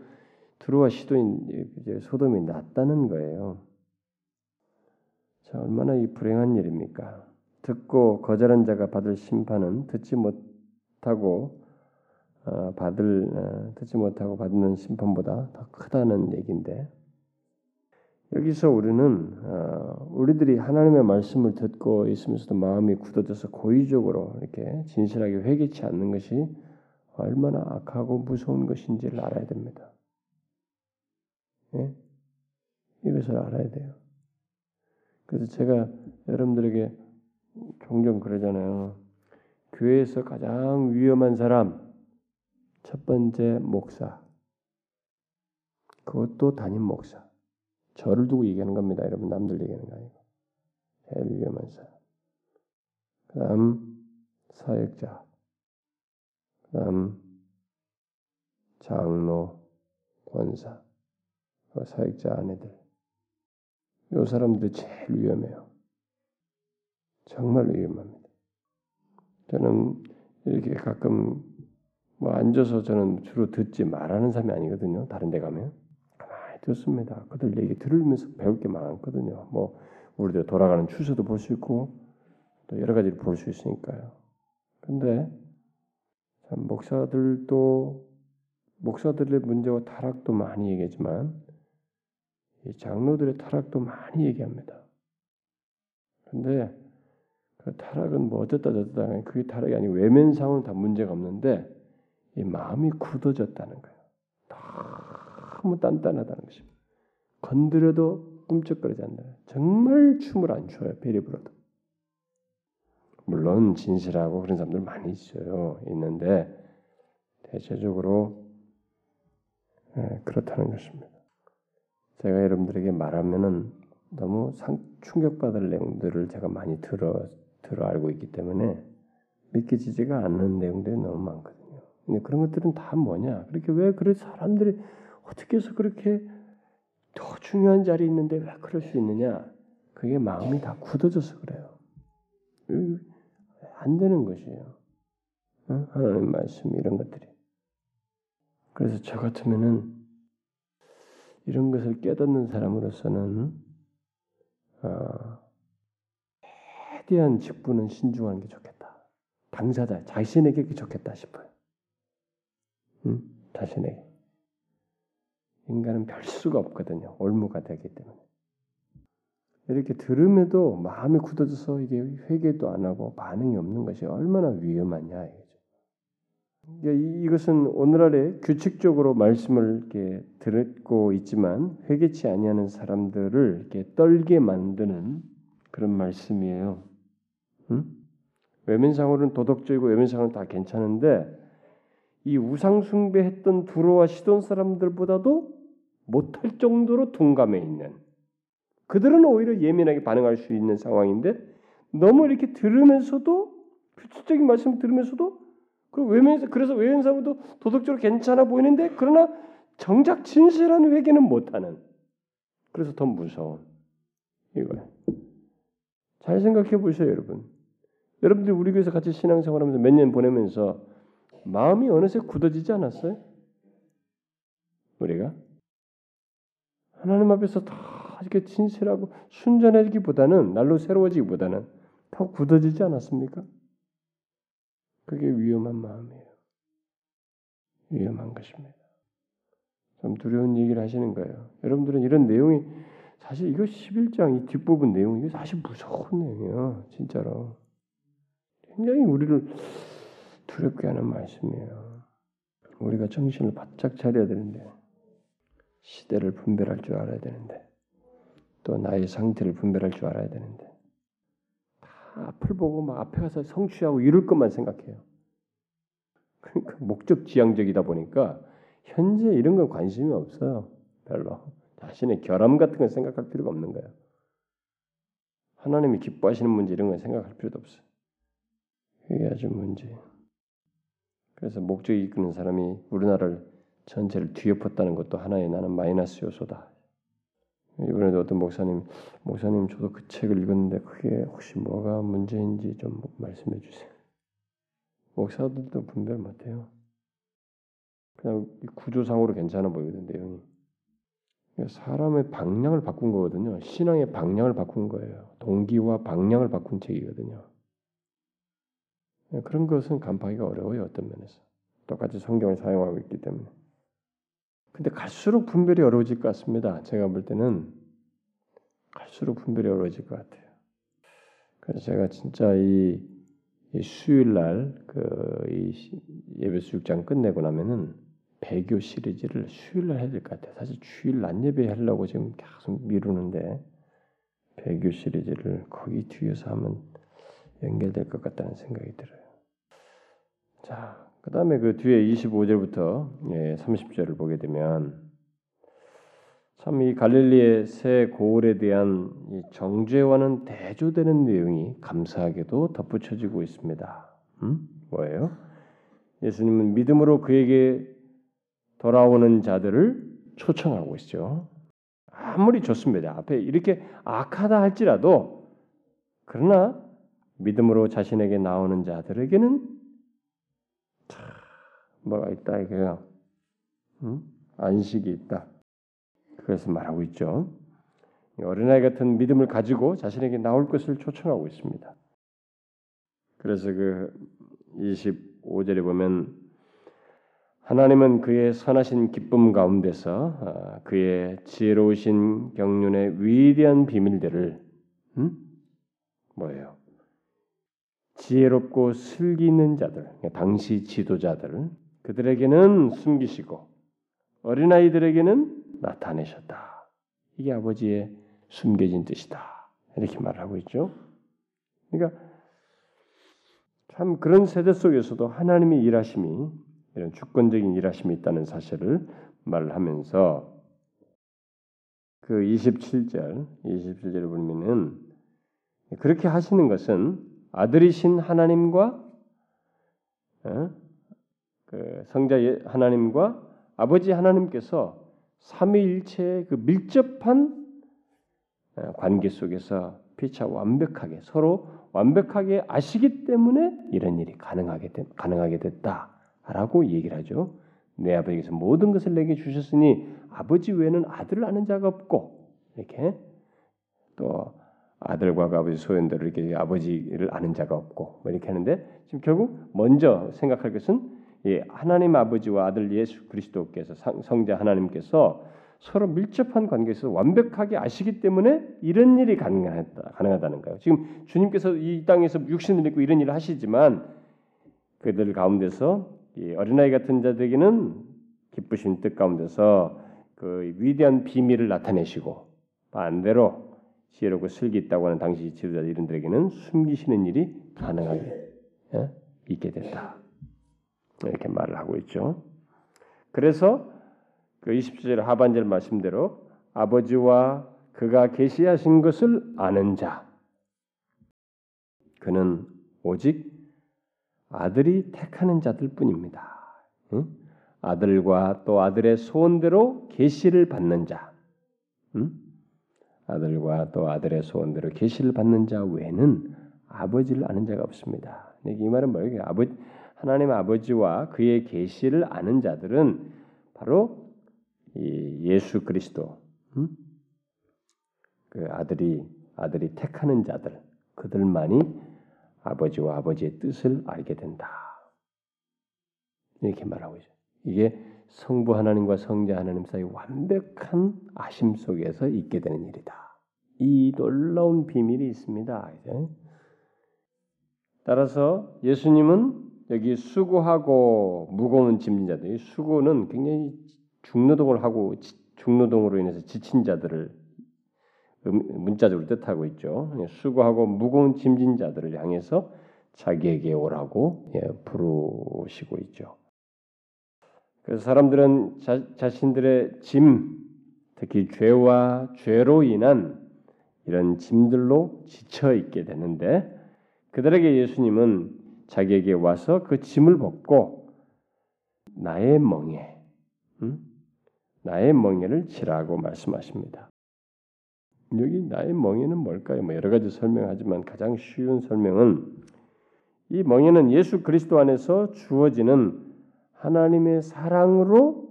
두루와 시도인 소돔이 낫다는 거예요. 자, 얼마나 이 불행한 일입니까? 듣고 거절한 자가 받을 심판은 듣지 못하고 어, 받을 어, 듣지 못하고 받는 심판보다 더 크다는 얘기인데 여기서 우리는 어, 우리들이 하나님의 말씀을 듣고 있으면서도 마음이 굳어져서 고의적으로 이렇게 진실하게 회개치 않는 것이 얼마나 악하고 무서운 것인지를 알아야 됩니다. 예? 이것을 알아야 돼요. 그래서 제가 여러분들에게 종종 그러잖아요. 교회에서 가장 위험한 사람 첫 번째 목사. 그것도 담임 목사. 저를 두고 얘기하는 겁니다. 여러분 남들 얘기하는 거 아니고. 제일 위험한 사람. 그다음 사역자. 그다음 장로, 권사, 사역자 아내들. 이 사람들 제일 위험해요. 정말 위험합니다. 저는 이렇게 가끔 뭐 앉아서 저는 주로 듣지 말하는 사람이 아니거든요. 다른 데 가면 듣습니다. 그들 얘기 들으면서 배울 게 많거든요. 뭐 우리들 돌아가는 추세도 볼 수 있고 또 여러 가지를 볼 수 있으니까요. 근데 참 목사들도 목사들의 문제와 타락도 많이 얘기하지만 이 장로들의 타락도 많이 얘기합니다. 근데 그 타락은 뭐 어쨌다 저쨌다 그게 타락이 아니고 외면상은 다 문제가 없는데 이 마음이 굳어졌다는 거예요. 너무 단단하다는 것입니다. 건드려도 꿈쩍거리지 않는 정말 춤을 안 춰요. 베리 불어도. 물론 진실하고 그런 사람들 많이 있어요. 있는데 대체적으로 네, 그렇다는 것입니다. 제가 여러분들에게 말하면은 너무 상, 충격받을 내용들을 제가 많이 들어 들어 알고 있기 때문에 믿기지지가 않는 내용들이 너무 많거든요. 근데 그런 것들은 다 뭐냐? 그렇게 왜 그런 사람들이 어떻게 해서 그렇게 더 중요한 자리에 있는데 왜 그럴 수 있느냐? 그게 마음이 다 굳어져서 그래요. 안 되는 것이에요. 하나님 말씀 이런 것들이. 그래서 저 같으면은 이런 것을 깨닫는 사람으로서는 어, 최대한 직분은 신중하는 게 좋겠다. 당사자 자신에게 좋겠다 싶어요. 응? 자신에게. 인간은 별 수가 없거든요. 올무가 되기 때문에. 이렇게 들음에도 마음이 굳어져서 이게 회개도 안 하고 반응이 없는 것이 얼마나 위험하냐 이것은 오늘날에 규칙적으로 말씀을 이렇게 듣고 있지만 회개치 아니하는 사람들을 이렇게 떨게 만드는 그런 말씀이에요. 응? 외면상으로는 도덕적이고 외면상으로는 다 괜찮은데 이 우상 숭배했던 두로와 시돈 사람들보다도 못할 정도로 둔감해 있는 그들은 오히려 예민하게 반응할 수 있는 상황인데 너무 이렇게 들으면서도 규칙적인 말씀 들으면서도 외면서 그래서 외면사고도 도덕적으로 괜찮아 보이는데 그러나 정작 진실한 회개는 못하는 그래서 더 무서운 이거예요. 잘 생각해 보세요, 여러분. 여러분들 우리 교회에서 같이 신앙생활하면서 몇 년 보내면서 마음이 어느새 굳어지지 않았어요? 우리가 하나님 앞에서 다 이렇게 진실하고 순전해지기보다는 날로 새로워지기보다는 더 굳어지지 않았습니까? 그게 위험한 마음이에요. 위험한 것입니다. 좀 두려운 얘기를 하시는 거예요. 여러분들은 이런 내용이 사실 이거 11장 이 뒷부분 내용 이게 사실 무서운 내용이에요. 진짜로. 굉장히 우리를 두렵게 하는 말씀이에요. 우리가 정신을 바짝 차려야 되는데 시대를 분별할 줄 알아야 되는데 또 나의 상태를 분별할 줄 알아야 되는데 다 앞을 보고 막 앞에 가서 성취하고 이룰 것만 생각해요. 그러니까 목적 지향적이다 보니까 현재 이런 건 관심이 없어요. 별로 자신의 결함 같은 걸 생각할 필요가 없는 거예요. 하나님이 기뻐하시는 문제 이런 걸 생각할 필요도 없어요. 이게 아주 문제예요. 그래서 목적이 이끄는 사람이 우리나라를 전체를 뒤엎었다는 것도 하나의 나는 마이너스 요소다. 이번에도 어떤 목사님, 목사님 저도 그 책을 읽었는데 그게 혹시 뭐가 문제인지 좀 말씀해 주세요. 목사들도 분별 못해요. 그냥 구조상으로 괜찮아 보이거든 내용이. 사람의 방향을 바꾼 거거든요. 신앙의 방향을 바꾼 거예요. 동기와 방향을 바꾼 책이거든요. 예, 그런 것은 간파하기가 어려워요. 어떤 면에서. 똑같이 성경을 사용하고 있기 때문에. 근데 갈수록 분별이 어려워질 것 같습니다. 제가 볼 때는 갈수록 분별이 어려워질 것 같아요. 그래서 제가 진짜 이, 이 수요일 날그 예배수 6장 끝내고 나면은 배교 시리즈를 수요일 날 해야 될 것 같아요. 사실 주일 낮 예배 하려고 지금 계속 미루는데 배교 시리즈를 거기 뒤에서 하면 연결될 것 같다는 생각이 들어요. 자, 그 다음에 그 뒤에 25절부터 예, 30절을 보게 되면 참 이 갈릴리의 새 고을에 대한 정죄와는 대조되는 내용이 감사하게도 덧붙여지고 있습니다. 음? 뭐예요? 예수님은 믿음으로 그에게 돌아오는 자들을 초청하고 있죠. 아무리 좋습니다. 앞에 이렇게 악하다 할지라도 그러나 믿음으로 자신에게 나오는 자들에게는 뭐가 있다 이거요. 음? 안식이 있다. 그래서 말하고 있죠. 어린아이 같은 믿음을 가지고 자신에게 나올 것을 초청하고 있습니다. 그래서 그 25절에 보면 하나님은 그의 선하신 기쁨 가운데서 아, 그의 지혜로우신 경륜의 위대한 비밀들을 음? 뭐예요? 지혜롭고 슬기 있는 자들, 당시 지도자들, 그들에게는 숨기시고 어린아이들에게는 나타내셨다. 이게 아버지의 숨겨진 뜻이다. 이렇게 말하고 있죠. 그러니까 참 그런 세대 속에서도 하나님의 일하심이 이런 주권적인 일하심이 있다는 사실을 말하면서 그 27절, 27절을 보면은 그렇게 하시는 것은 아들이신 하나님과 어? 그 성자 예, 하나님과 아버지 하나님께서 삼위일체의 그 밀접한 어, 관계 속에서 피차 완벽하게 서로 완벽하게 아시기 때문에 이런 일이 가능하게 된, 가능하게 됐다라고 얘기를 하죠. 내 아버지께서 모든 것을 내게 주셨으니 아버지 외에는 아들을 아는 자가 없고 이렇게 또 아들과 그 아버지 소현들을 이렇게 아버지를 아는 자가 없고 뭐 이렇게 하는데 지금 결국 먼저 생각할 것은 예, 하나님 아버지와 아들 예수 그리스도께서 성자 하나님께서 서로 밀접한 관계에서 완벽하게 아시기 때문에 이런 일이 가능하다, 가능하다는 거예요. 지금 주님께서 이 땅에서 육신을 입고 이런 일을 하시지만 그들 가운데서 어린아이 같은 자들에게는 기쁘신 뜻 가운데서 그 위대한 비밀을 나타내시고 반대로 지혜롭고 슬기 있다고 하는 당시 지도자 이른들에게는 숨기시는 일이 가능하게 예? 있게 됐다. 이렇게 말을 하고 있죠. 그래서 그 27절 하반절 말씀대로 아버지와 그가 계시하신 것을 아는 자 그는 오직 아들이 택하는 자들뿐입니다. 응? 아들과 또 아들의 소원대로 계시를 받는 자, 응? 아들과 또 아들의 소원대로 계시를 받는 자 외에는 아버지를 아는 자가 없습니다. 이 말은 뭐예요? 아버 하나님 아버지와 그의 계시를 아는 자들은 바로 예수 그리스도, 응? 그 아들이 아들이 택하는 자들, 그들만이 아버지와 아버지의 뜻을 알게 된다. 이렇게 말하고 있어요. 이게 성부 하나님과 성자 하나님 사이 완벽한 아심 속에서 있게 되는 일이다. 이 놀라운 비밀이 있습니다. 이제. 따라서 예수님은 여기 수고하고 무거운 짐진 자들, 수고는 굉장히 중노동을 하고 중노동으로 인해서 지친 자들을 문자적으로 뜻하고 있죠. 예, 수고하고 무거운 짐진 자들을 향해서 자기에게 오라고 예, 부르시고 있죠. 그래서 사람들은 자, 자신들의 짐, 특히 죄와 죄로 인한 이런 짐들로 지쳐 있게 되는데 그들에게 예수님은 자기에게 와서 그 짐을 벗고 나의 멍에, 응? 나의 멍에를 지라고 말씀하십니다. 여기 나의 멍에는 뭘까요? 뭐 여러 가지 설명하지만 가장 쉬운 설명은 이 멍에는 예수 그리스도 안에서 주어지는 하나님의 사랑으로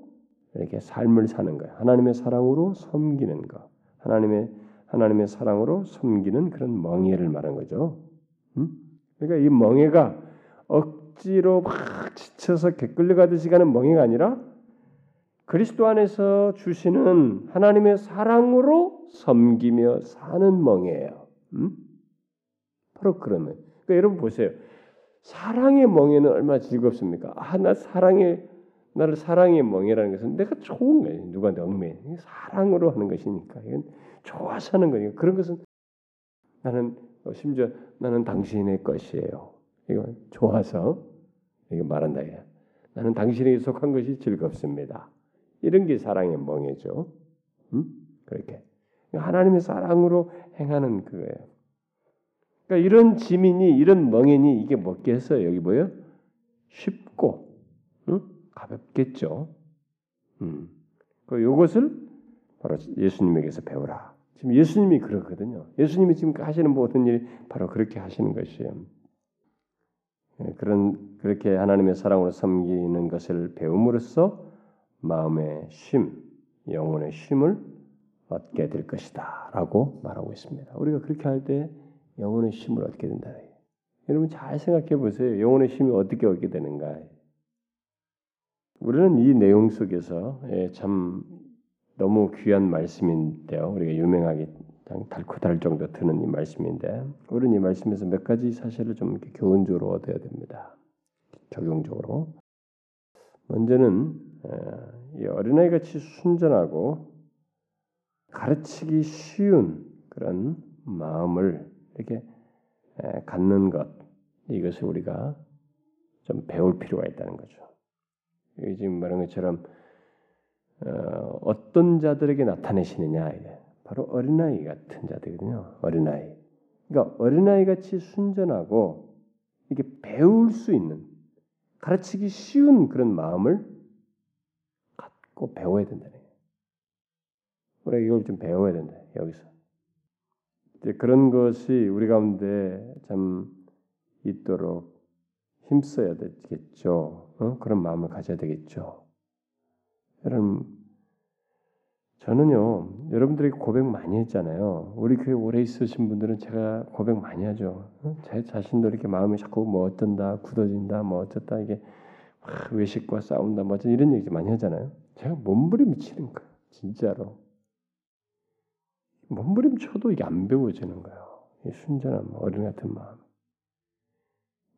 이렇게 삶을 사는 거예요. 하나님의 사랑으로 섬기는 거. 하나님의 하나님의 사랑으로 섬기는 그런 멍에를 말한 거죠. 음? 그러니까 이 멍에가 억지로 막 지쳐서 개끌려가듯이 가는 멍에가 아니라 그리스도 안에서 주시는 하나님의 사랑으로 섬기며 사는 멍이에요. 음? 바로 그러면. 그러니까 여러분 보세요. 사랑의 멍에는 얼마나 즐겁습니까? 아, 나 사랑의 나를 사랑의 멍이라는 것은 내가 좋은 거예요. 누구한테 얽매. 사랑으로 하는 것이니까. 이건 좋아서 하는 거니까. 그런 것은 나는 어, 심지어 나는 당신의 것이에요. 이거 좋아서 이거 말한다. 나는 당신에게 속한 것이 즐겁습니다. 이런 게 사랑의 멍이죠. 음? 그렇게 하나님의 사랑으로 행하는 그거예요. 그러니까 이런 지민이 이런 멍에니 이게 뭐겠어요? 여기 뭐요? 쉽고 응? 가볍겠죠. 음. 그 요것을 바로 예수님에게서 배우라. 지금 예수님이 그러거든요. 예수님이 지금 하시는 모든 일이 바로 그렇게 하시는 것이에요. 예, 그런 그렇게 하나님의 사랑으로 섬기는 것을 배움으로써 마음의 쉼, 영혼의 쉼을 얻게 될 것이다라고 말하고 있습니다. 우리가 그렇게 할 때 영혼의 쉼을 얻게 된다. 여러분 잘 생각해 보세요. 영혼의 쉼이 어떻게 얻게 되는가? 우리는 이 내용 속에서 예, 참 너무 귀한 말씀인데요. 우리가 유명하게 달코달 정도 드는 이 말씀인데 우리는 이 말씀에서 몇 가지 사실을 좀 교훈적으로 얻어야 됩니다. 적용적으로. 먼저는 이 어린아이 같이 순전하고 가르치기 쉬운 그런 마음을 이렇게 갖는 것 이것을 우리가 좀 배울 필요가 있다는 거죠. 지금 말한 것처럼 어, 떤 자들에게 나타내시느냐 바로 어린아이 같은 자들이거든요. 어린아이. 그러니까 어린아이 같이 순전하고 이게 배울 수 있는 가르치기 쉬운 그런 마음을 갖고 배워야 된다는 거예요. 우리가 이걸 좀 배워야 된다. 여기서. 이제 그런 것이 우리 가운데 참 있도록 힘써야 되겠죠. 어? 그런 마음을 가져야 되겠죠. 여러분, 저는요, 여러분들이 고백 많이 했잖아요. 우리 교회 오래 있으신 분들은 제가 고백 많이 하죠. 어? 제 자신도 이렇게 마음이 자꾸 뭐 어떤다, 굳어진다, 뭐 어쩌다 이게 아, 외식과 싸운다 뭐 이런 얘기 많이 하잖아요. 제가 몸부림이 치는 거예요. 진짜로. 몸부림 쳐도 이게 안 배워지는 거예요. 이 순전한 어린 같은 마음.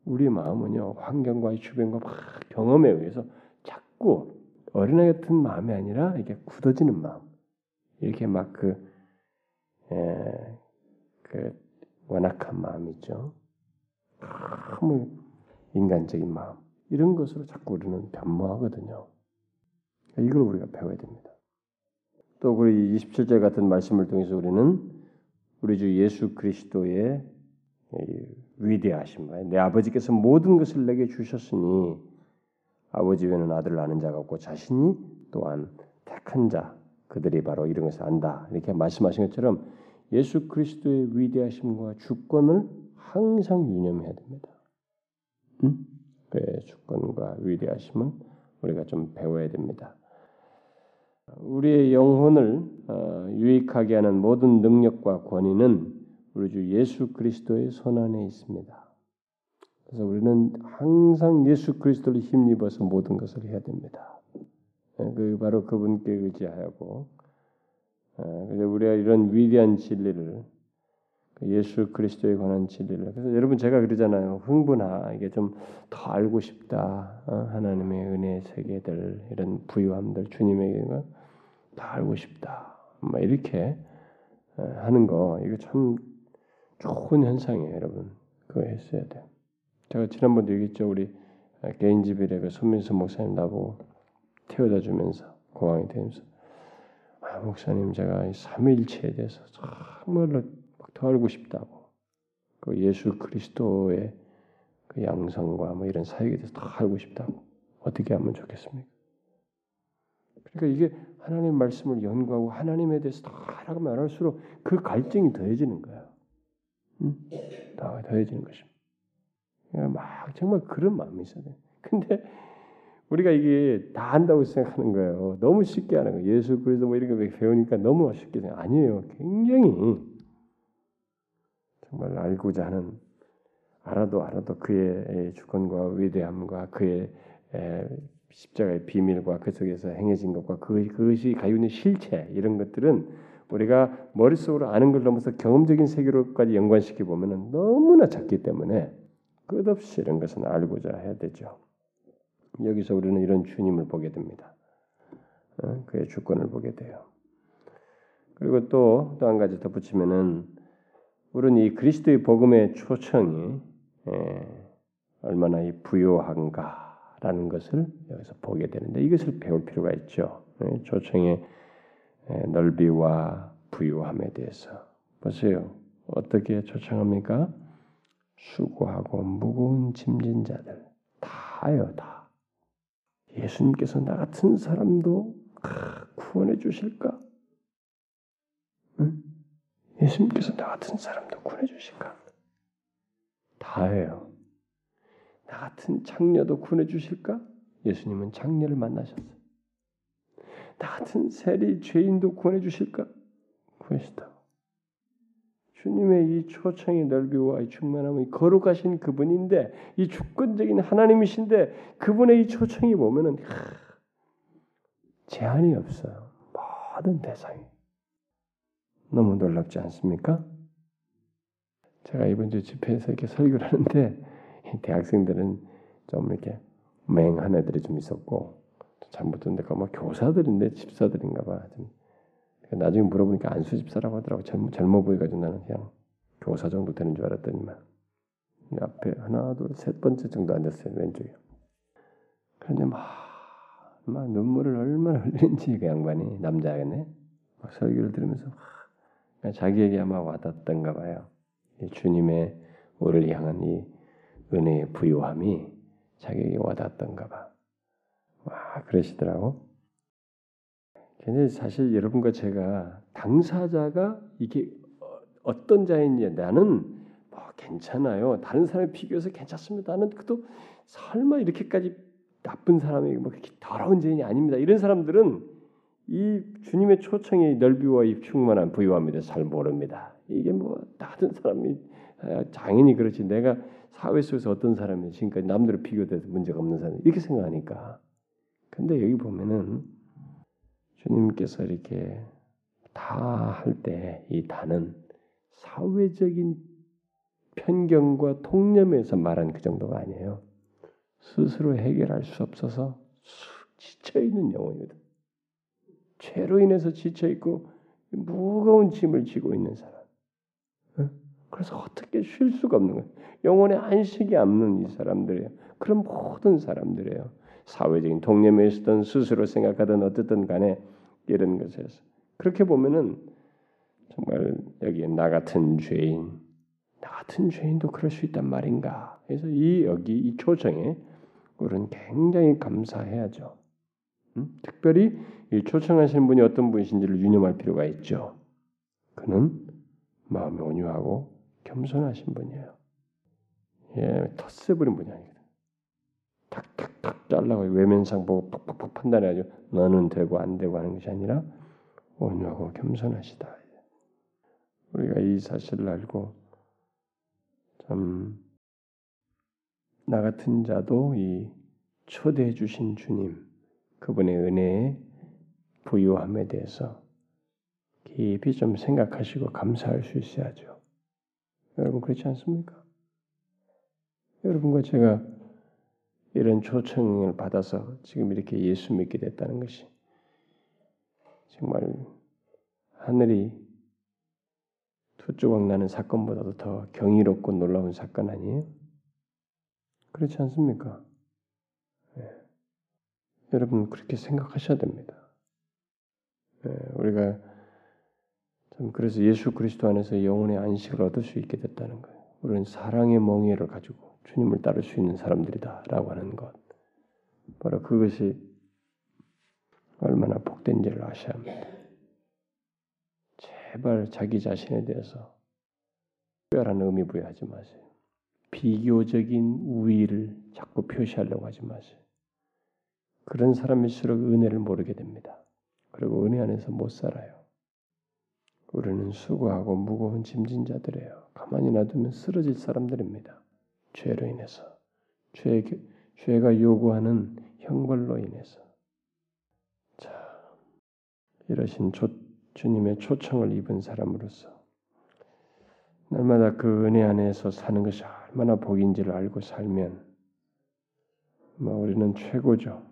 우리 마음은요 환경과 주변과 막 경험에 의해서 자꾸 어린애 같은 마음이 아니라 이게 굳어지는 마음. 이렇게 막 그 예, 그 완악한 마음 있죠. 너무 인간적인 마음 이런 것으로 자꾸 우리는 변모하거든요. 이걸 우리가 배워야 됩니다. 또 우리 27절 같은 말씀을 통해서 우리는 우리 주 예수 그리스도의 위대하신 내 아버지께서 모든 것을 내게 주셨으니 아버지 외에는 아들을 아는 자가 없고 자신이 또한 택한 자 그들이 바로 이런 것을 안다 이렇게 말씀하신 것처럼 예수 그리스도의 위대하심과 주권을 항상 유념해야 됩니다. 음? 그의 주권과 위대하심은 우리가 좀 배워야 됩니다. 우리의 영혼을 어, 유익하게 하는 모든 능력과 권위는 우리 주 예수 그리스도의 손 안에 있습니다. 그래서 우리는 항상 예수 그리스도를 힘입어서 모든 것을 해야 됩니다. 예, 그 바로 그분께 의지하고 예, 그래서 우리가 이런 위대한 진리를 그 예수 그리스도에 관한 진리를 그래서 여러분 제가 그러잖아요 흥분하 이게 좀 더 알고 싶다 어? 하나님의 은혜 세계들 이런 부유함들 주님에게 더 알고 싶다 뭐 이렇게 어, 하는 거 이거 참 좋은 현상이에요 여러분 그거 했어야 돼요 제가 지난번도 얘기했죠 우리 개인 집일에 그 손민수 목사님 나보고 태워다 주면서 공항에 되면서 아, 목사님 제가 삼위일체에 대해서 정말로 더 알고 싶다고. 그 예수 그리스도의 그 양성과 뭐 이런 사역에 대해서 더 알고 싶다고. 어떻게 하면 좋겠습니까? 그러니까 이게 하나님 말씀을 연구하고 하나님에 대해서 더 알아가 말할수록 그 갈증이 더해지는 거야. 응? 더 더해지는 것입니다. 그러니까 막 정말 그런 마음이 있어야 돼. 근데 우리가 이게 다 한다고 생각하는 거예요. 너무 쉽게 하는 거예요. 예수 그리스도 뭐거 배우니까 너무 쉽게 생각. 아니에요. 굉장히 정말 알고자 하는 알아도 알아도 그의 주권과 위대함과 그의 십자가의 비밀과 그 속에서 행해진 것과 그, 그것이 가지고 실체 이런 것들은 우리가 머릿속으로 아는 걸 넘어서 경험적인 세계로까지 연관시켜 보면은 너무나 작기 때문에 끝없이 이런 것은 알고자 해야 되죠. 여기서 우리는 이런 주님을 보게 됩니다. 어, 그의 주권을 보게 돼요. 그리고 또 또 한 가지 덧붙이면은 우리는 이 그리스도의 복음의 초청이 예, 얼마나 이 부요한가라는 것을 여기서 보게 되는데 이것을 배울 필요가 있죠. 예, 초청의 예, 넓이와 부요함에 대해서 보세요. 어떻게 초청합니까? 수고하고 무거운 짐진 자들 다요 다. 예수님께서 나 같은 사람도 구원해 주실까? 응? 예수님께서 나 같은 사람도 구해 주실까? 다예요. 나 같은 장녀도 구해 주실까? 예수님은 장녀를 만나셨어요. 나 같은 세리 죄인도 구해 주실까? 구하시다. 주님의 이 초청의 넓이와 이 충만함이 거룩하신 그분인데 이 주권적인 하나님이신데 그분의 이 초청이 보면은 제한이 없어요. 모든 대상이. 너무 놀랍지 않습니까? 제가 이번 주 집회에서 이렇게 설교를 하는데 대학생들은 좀 이렇게 맹한 애들이 좀 있었고 잘못 듣는데 뭐 교사들인데 집사들인가 봐. 좀 나중에 물어보니까 안수 집사라고 하더라고. 젊, 젊어 보여가지고 나는 그냥 교사 정도 되는 줄 알았더니만 앞에 하나 둘셋 번째 정도 앉았어요 왼쪽에. 그런데 막, 막 눈물을 얼마나 흘리는지 그 양반이 남자겠네. 막 설교를 들으면서 막 자기에게 아마 와닿던가 봐요. 주님의 우리를 향한 이 은혜의 부유함이 자기에게 와닿던가 봐. 와 그러시더라고. 근데 사실 여러분과 제가 당사자가 이게 어떤 자인지 나는 뭐 괜찮아요. 다른 사람에 비교해서 괜찮습니다. 나는 그도 설마 이렇게까지 나쁜 사람이 뭐 그렇게 더러운 죄인이 아닙니다. 이런 사람들은 이 주님의 초청의 넓이와 이 충만 한 부유함에 대해서 잘 모릅니다. 이게 뭐 다른 사람이 아, 장인이 그렇지 내가 사회 속에서 어떤 사람이 지금까지 남들을 비교돼서 문제가 없는 사람 이렇게 생각하니까. 근데 여기 보면은 주님께서 이렇게 다 할 때 이 다는 사회적인 편견과 통념에서 말한 그 정도가 아니에요. 스스로 해결할 수 없어서 지쳐 있는 영혼이거든. 죄로 인해서 지쳐 있고 무거운 짐을 지고 있는 사람. 그래서 어떻게 쉴 수가 없는 거예요. 영혼의 안식이 없는 이 사람들이에요. 그런 모든 사람들이에요. 사회적인 통념에 있었던 스스로 생각하던 어쨌든 간에 이런 것에서 그렇게 보면은 정말 여기에 나 같은 죄인, 나 같은 죄인도 그럴 수 있단 말인가. 그래서 이 여기 이 초청에 우리는 굉장히 감사해야죠. 음? 특별히 이 초청하신 분이 어떤 분이신지를 유념할 필요가 있죠. 그는 마음이 온유하고 겸손하신 분이에요. 예, 텃세 부린 분이 아니거든. 탁탁탁 잘라고 외면상 보고 팍팍팍 판단해가지고 너는 되고 안 되고 하는 것이 아니라 온유하고 겸손하시다. 우리가 이 사실을 알고 참 나 같은 자도 이 초대해 주신 주님 그분의 은혜에 부유함에 대해서 깊이 좀 생각하시고 감사할 수 있어야죠. 여러분 그렇지 않습니까? 여러분과 제가 이런 초청을 받아서 지금 이렇게 예수 믿게 됐다는 것이 정말 하늘이 두 조각 나는 사건보다도 더 경이롭고 놀라운 사건 아니에요? 그렇지 않습니까? 네. 여러분 그렇게 생각하셔야 됩니다. 네, 우리가 참 그래서 예수 그리스도 안에서 영혼의 안식을 얻을 수 있게 됐다는 거예요. 우리는 사랑의 멍에를 가지고 주님을 따를 수 있는 사람들이다라고 하는 것. 바로 그것이 얼마나 복된지를 아셔야 합니다. 제발 자기 자신에 대해서 특별한 의미 부여하지 마세요. 비교적인 우위를 자꾸 표시하려고 하지 마세요. 그런 사람일수록 은혜를 모르게 됩니다. 그리고 은혜 안에서 못 살아요. 우리는 수고하고 무거운 짐진 자들이에요. 가만히 놔두면 쓰러질 사람들입니다. 죄로 인해서. 죄, 죄가 요구하는 형벌로 인해서. 자, 이러신 조, 주님의 초청을 입은 사람으로서 날마다 그 은혜 안에서 사는 것이 얼마나 복인지를 알고 살면 뭐 우리는 최고죠.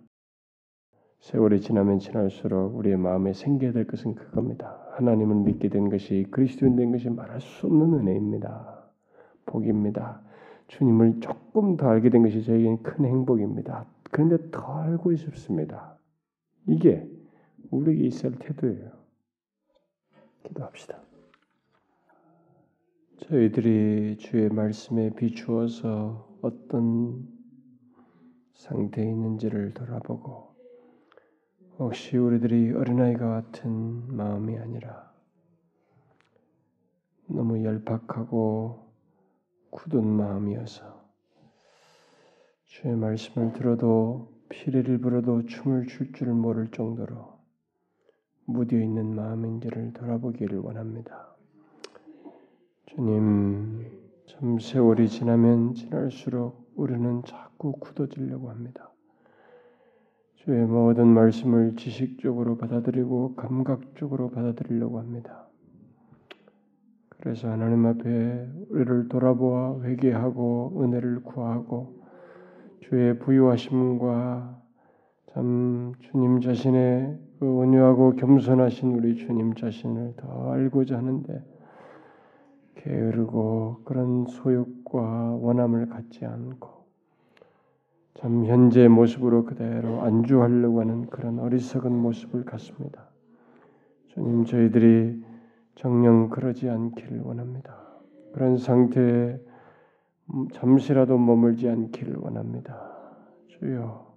세월이 지나면 지날수록 우리의 마음에 생겨야 될 것은 그겁니다. 하나님을 믿게 된 것이 그리스도인 된 것이 말할 수 없는 은혜입니다. 복입니다. 주님을 조금 더 알게 된 것이 저에게는 큰 행복입니다. 그런데 더 알고 싶습니다. 이게 우리에게 있을 태도예요. 기도합시다. 저희들이 주의 말씀에 비추어서 어떤 상태에 있는지를 돌아보고 혹시 우리들이 어린아이가 같은 마음이 아니라 너무 열박하고 굳은 마음이어서 주의 말씀을 들어도 피리를 불어도 춤을 출 줄 모를 정도로 무뎌 있는 마음인지를 돌아보기를 원합니다. 주님, 참 세월이 지나면 지날수록 우리는 자꾸 굳어지려고 합니다. 주의 모든 말씀을 지식적으로 받아들이고 감각적으로 받아들이려고 합니다. 그래서 하나님 앞에 우리를 돌아보아 회개하고 은혜를 구하고 주의 부유하심과 참 주님 자신의 그 온유하고 겸손하신 우리 주님 자신을 더 알고자 하는데 게으르고 그런 소욕과 원함을 갖지 않고 참 현재 모습으로 그대로 안주하려고 하는 그런 어리석은 모습을 갖습니다. 주님 저희들이 정령 그러지 않기를 원합니다. 그런 상태에 잠시라도 머물지 않기를 원합니다. 주여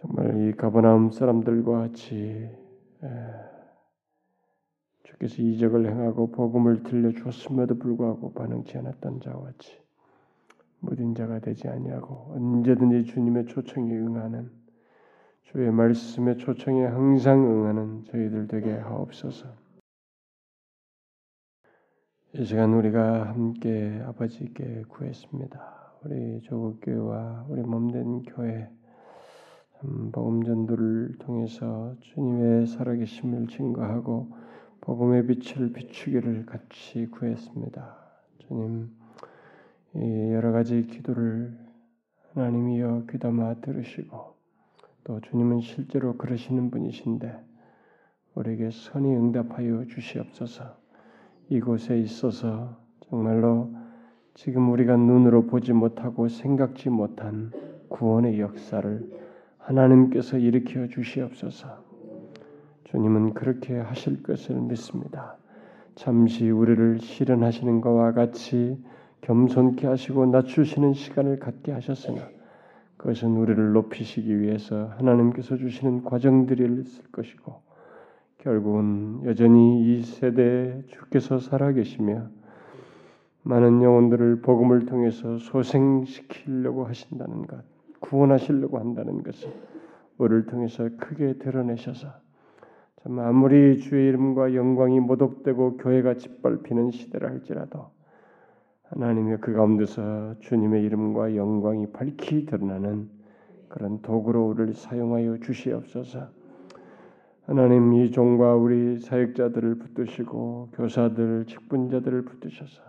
정말 이 가버나움 사람들과 같이 주께서 이적을 행하고 복음을 들려 주었음에도 불구하고 반응치 않았던 자와 같이 무딘 자가 되지 아니하고 언제든지 주님의 초청에 응하는 주의 말씀의 초청에 항상 응하는 저희들 되게 하옵소서. 이 시간 우리가 함께 아버지께 구했습니다. 우리 조국 교회와 우리 몸된 교회 복음 전도를 통해서 주님의 살아계심을 증거하고 복음의 빛을 비추기를 같이 구했습니다. 주님, 여러 가지 기도를 하나님이여 귀담아 들으시고 또 주님은 실제로 그러시는 분이신데 우리에게 선히 응답하여 주시옵소서. 이곳에 있어서 정말로 지금 우리가 눈으로 보지 못하고 생각지 못한 구원의 역사를 하나님께서 일으켜 주시옵소서. 주님은 그렇게 하실 것을 믿습니다. 잠시 우리를 실현하시는 것과 같이 겸손케 하시고 낮추시는 시간을 갖게 하셨으나 그것은 우리를 높이시기 위해서 하나님께서 주시는 과정들이 있을 것이고 결국은 여전히 이 세대에 주께서 살아계시며 많은 영혼들을 복음을 통해서 소생시키려고 하신다는 것, 구원하시려고 한다는 것을 우리를 통해서 크게 드러내셔서 참 아무리 주의 이름과 영광이 모독되고 교회가 짓밟히는 시대라 할지라도 하나님의 그 가운데서 주님의 이름과 영광이 밝히 드러나는 그런 도구로 우리를 사용하여 주시옵소서. 하나님 이 종과 우리 사역자들을 붙드시고 교사들, 직분자들을 붙드셔서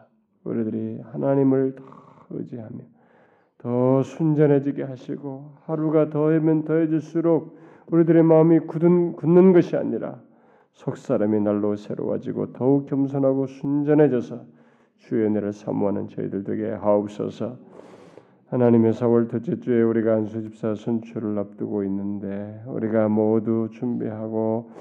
우리들이 하나님을 더 의지하며 더 순전해지게 하시고 하루가 더하면 더해질수록 우리들의 마음이 굳은, 굳는 것이 아니라 속 사람이 날로 새로워지고 더욱 겸손하고 순전해져서 주의 은혜를 사모하는 저희들 되게 하옵소서. 하나님의 4월 둘째 주에 우리가 안수집사 선출을 앞두고 있는데 우리가 모두 준비하고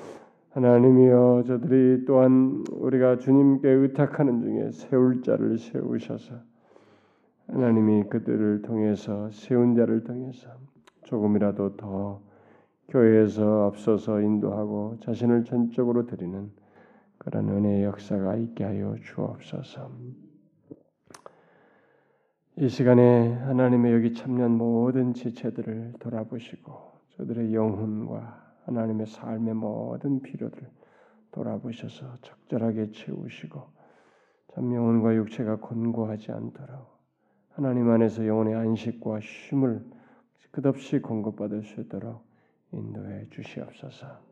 하나님이여 저들이 또한 우리가 주님께 의탁하는 중에 세울 자를 세우셔서 하나님이 그들을 통해서 세운 자를 통해서 조금이라도 더 교회에서 앞서서 인도하고 자신을 전적으로 드리는 그런 은혜의 역사가 있게 하여 주옵소서. 이 시간에 하나님의 여기 참여한 모든 지체들을 돌아보시고 저들의 영혼과 하나님의 삶의 모든 필요들 돌아보셔서 적절하게 채우시고 참 영혼과 육체가 곤고하지 않도록 하나님 안에서 영혼의 안식과 쉼을 끝없이 공급받을 수 있도록 인도해 주시옵소서.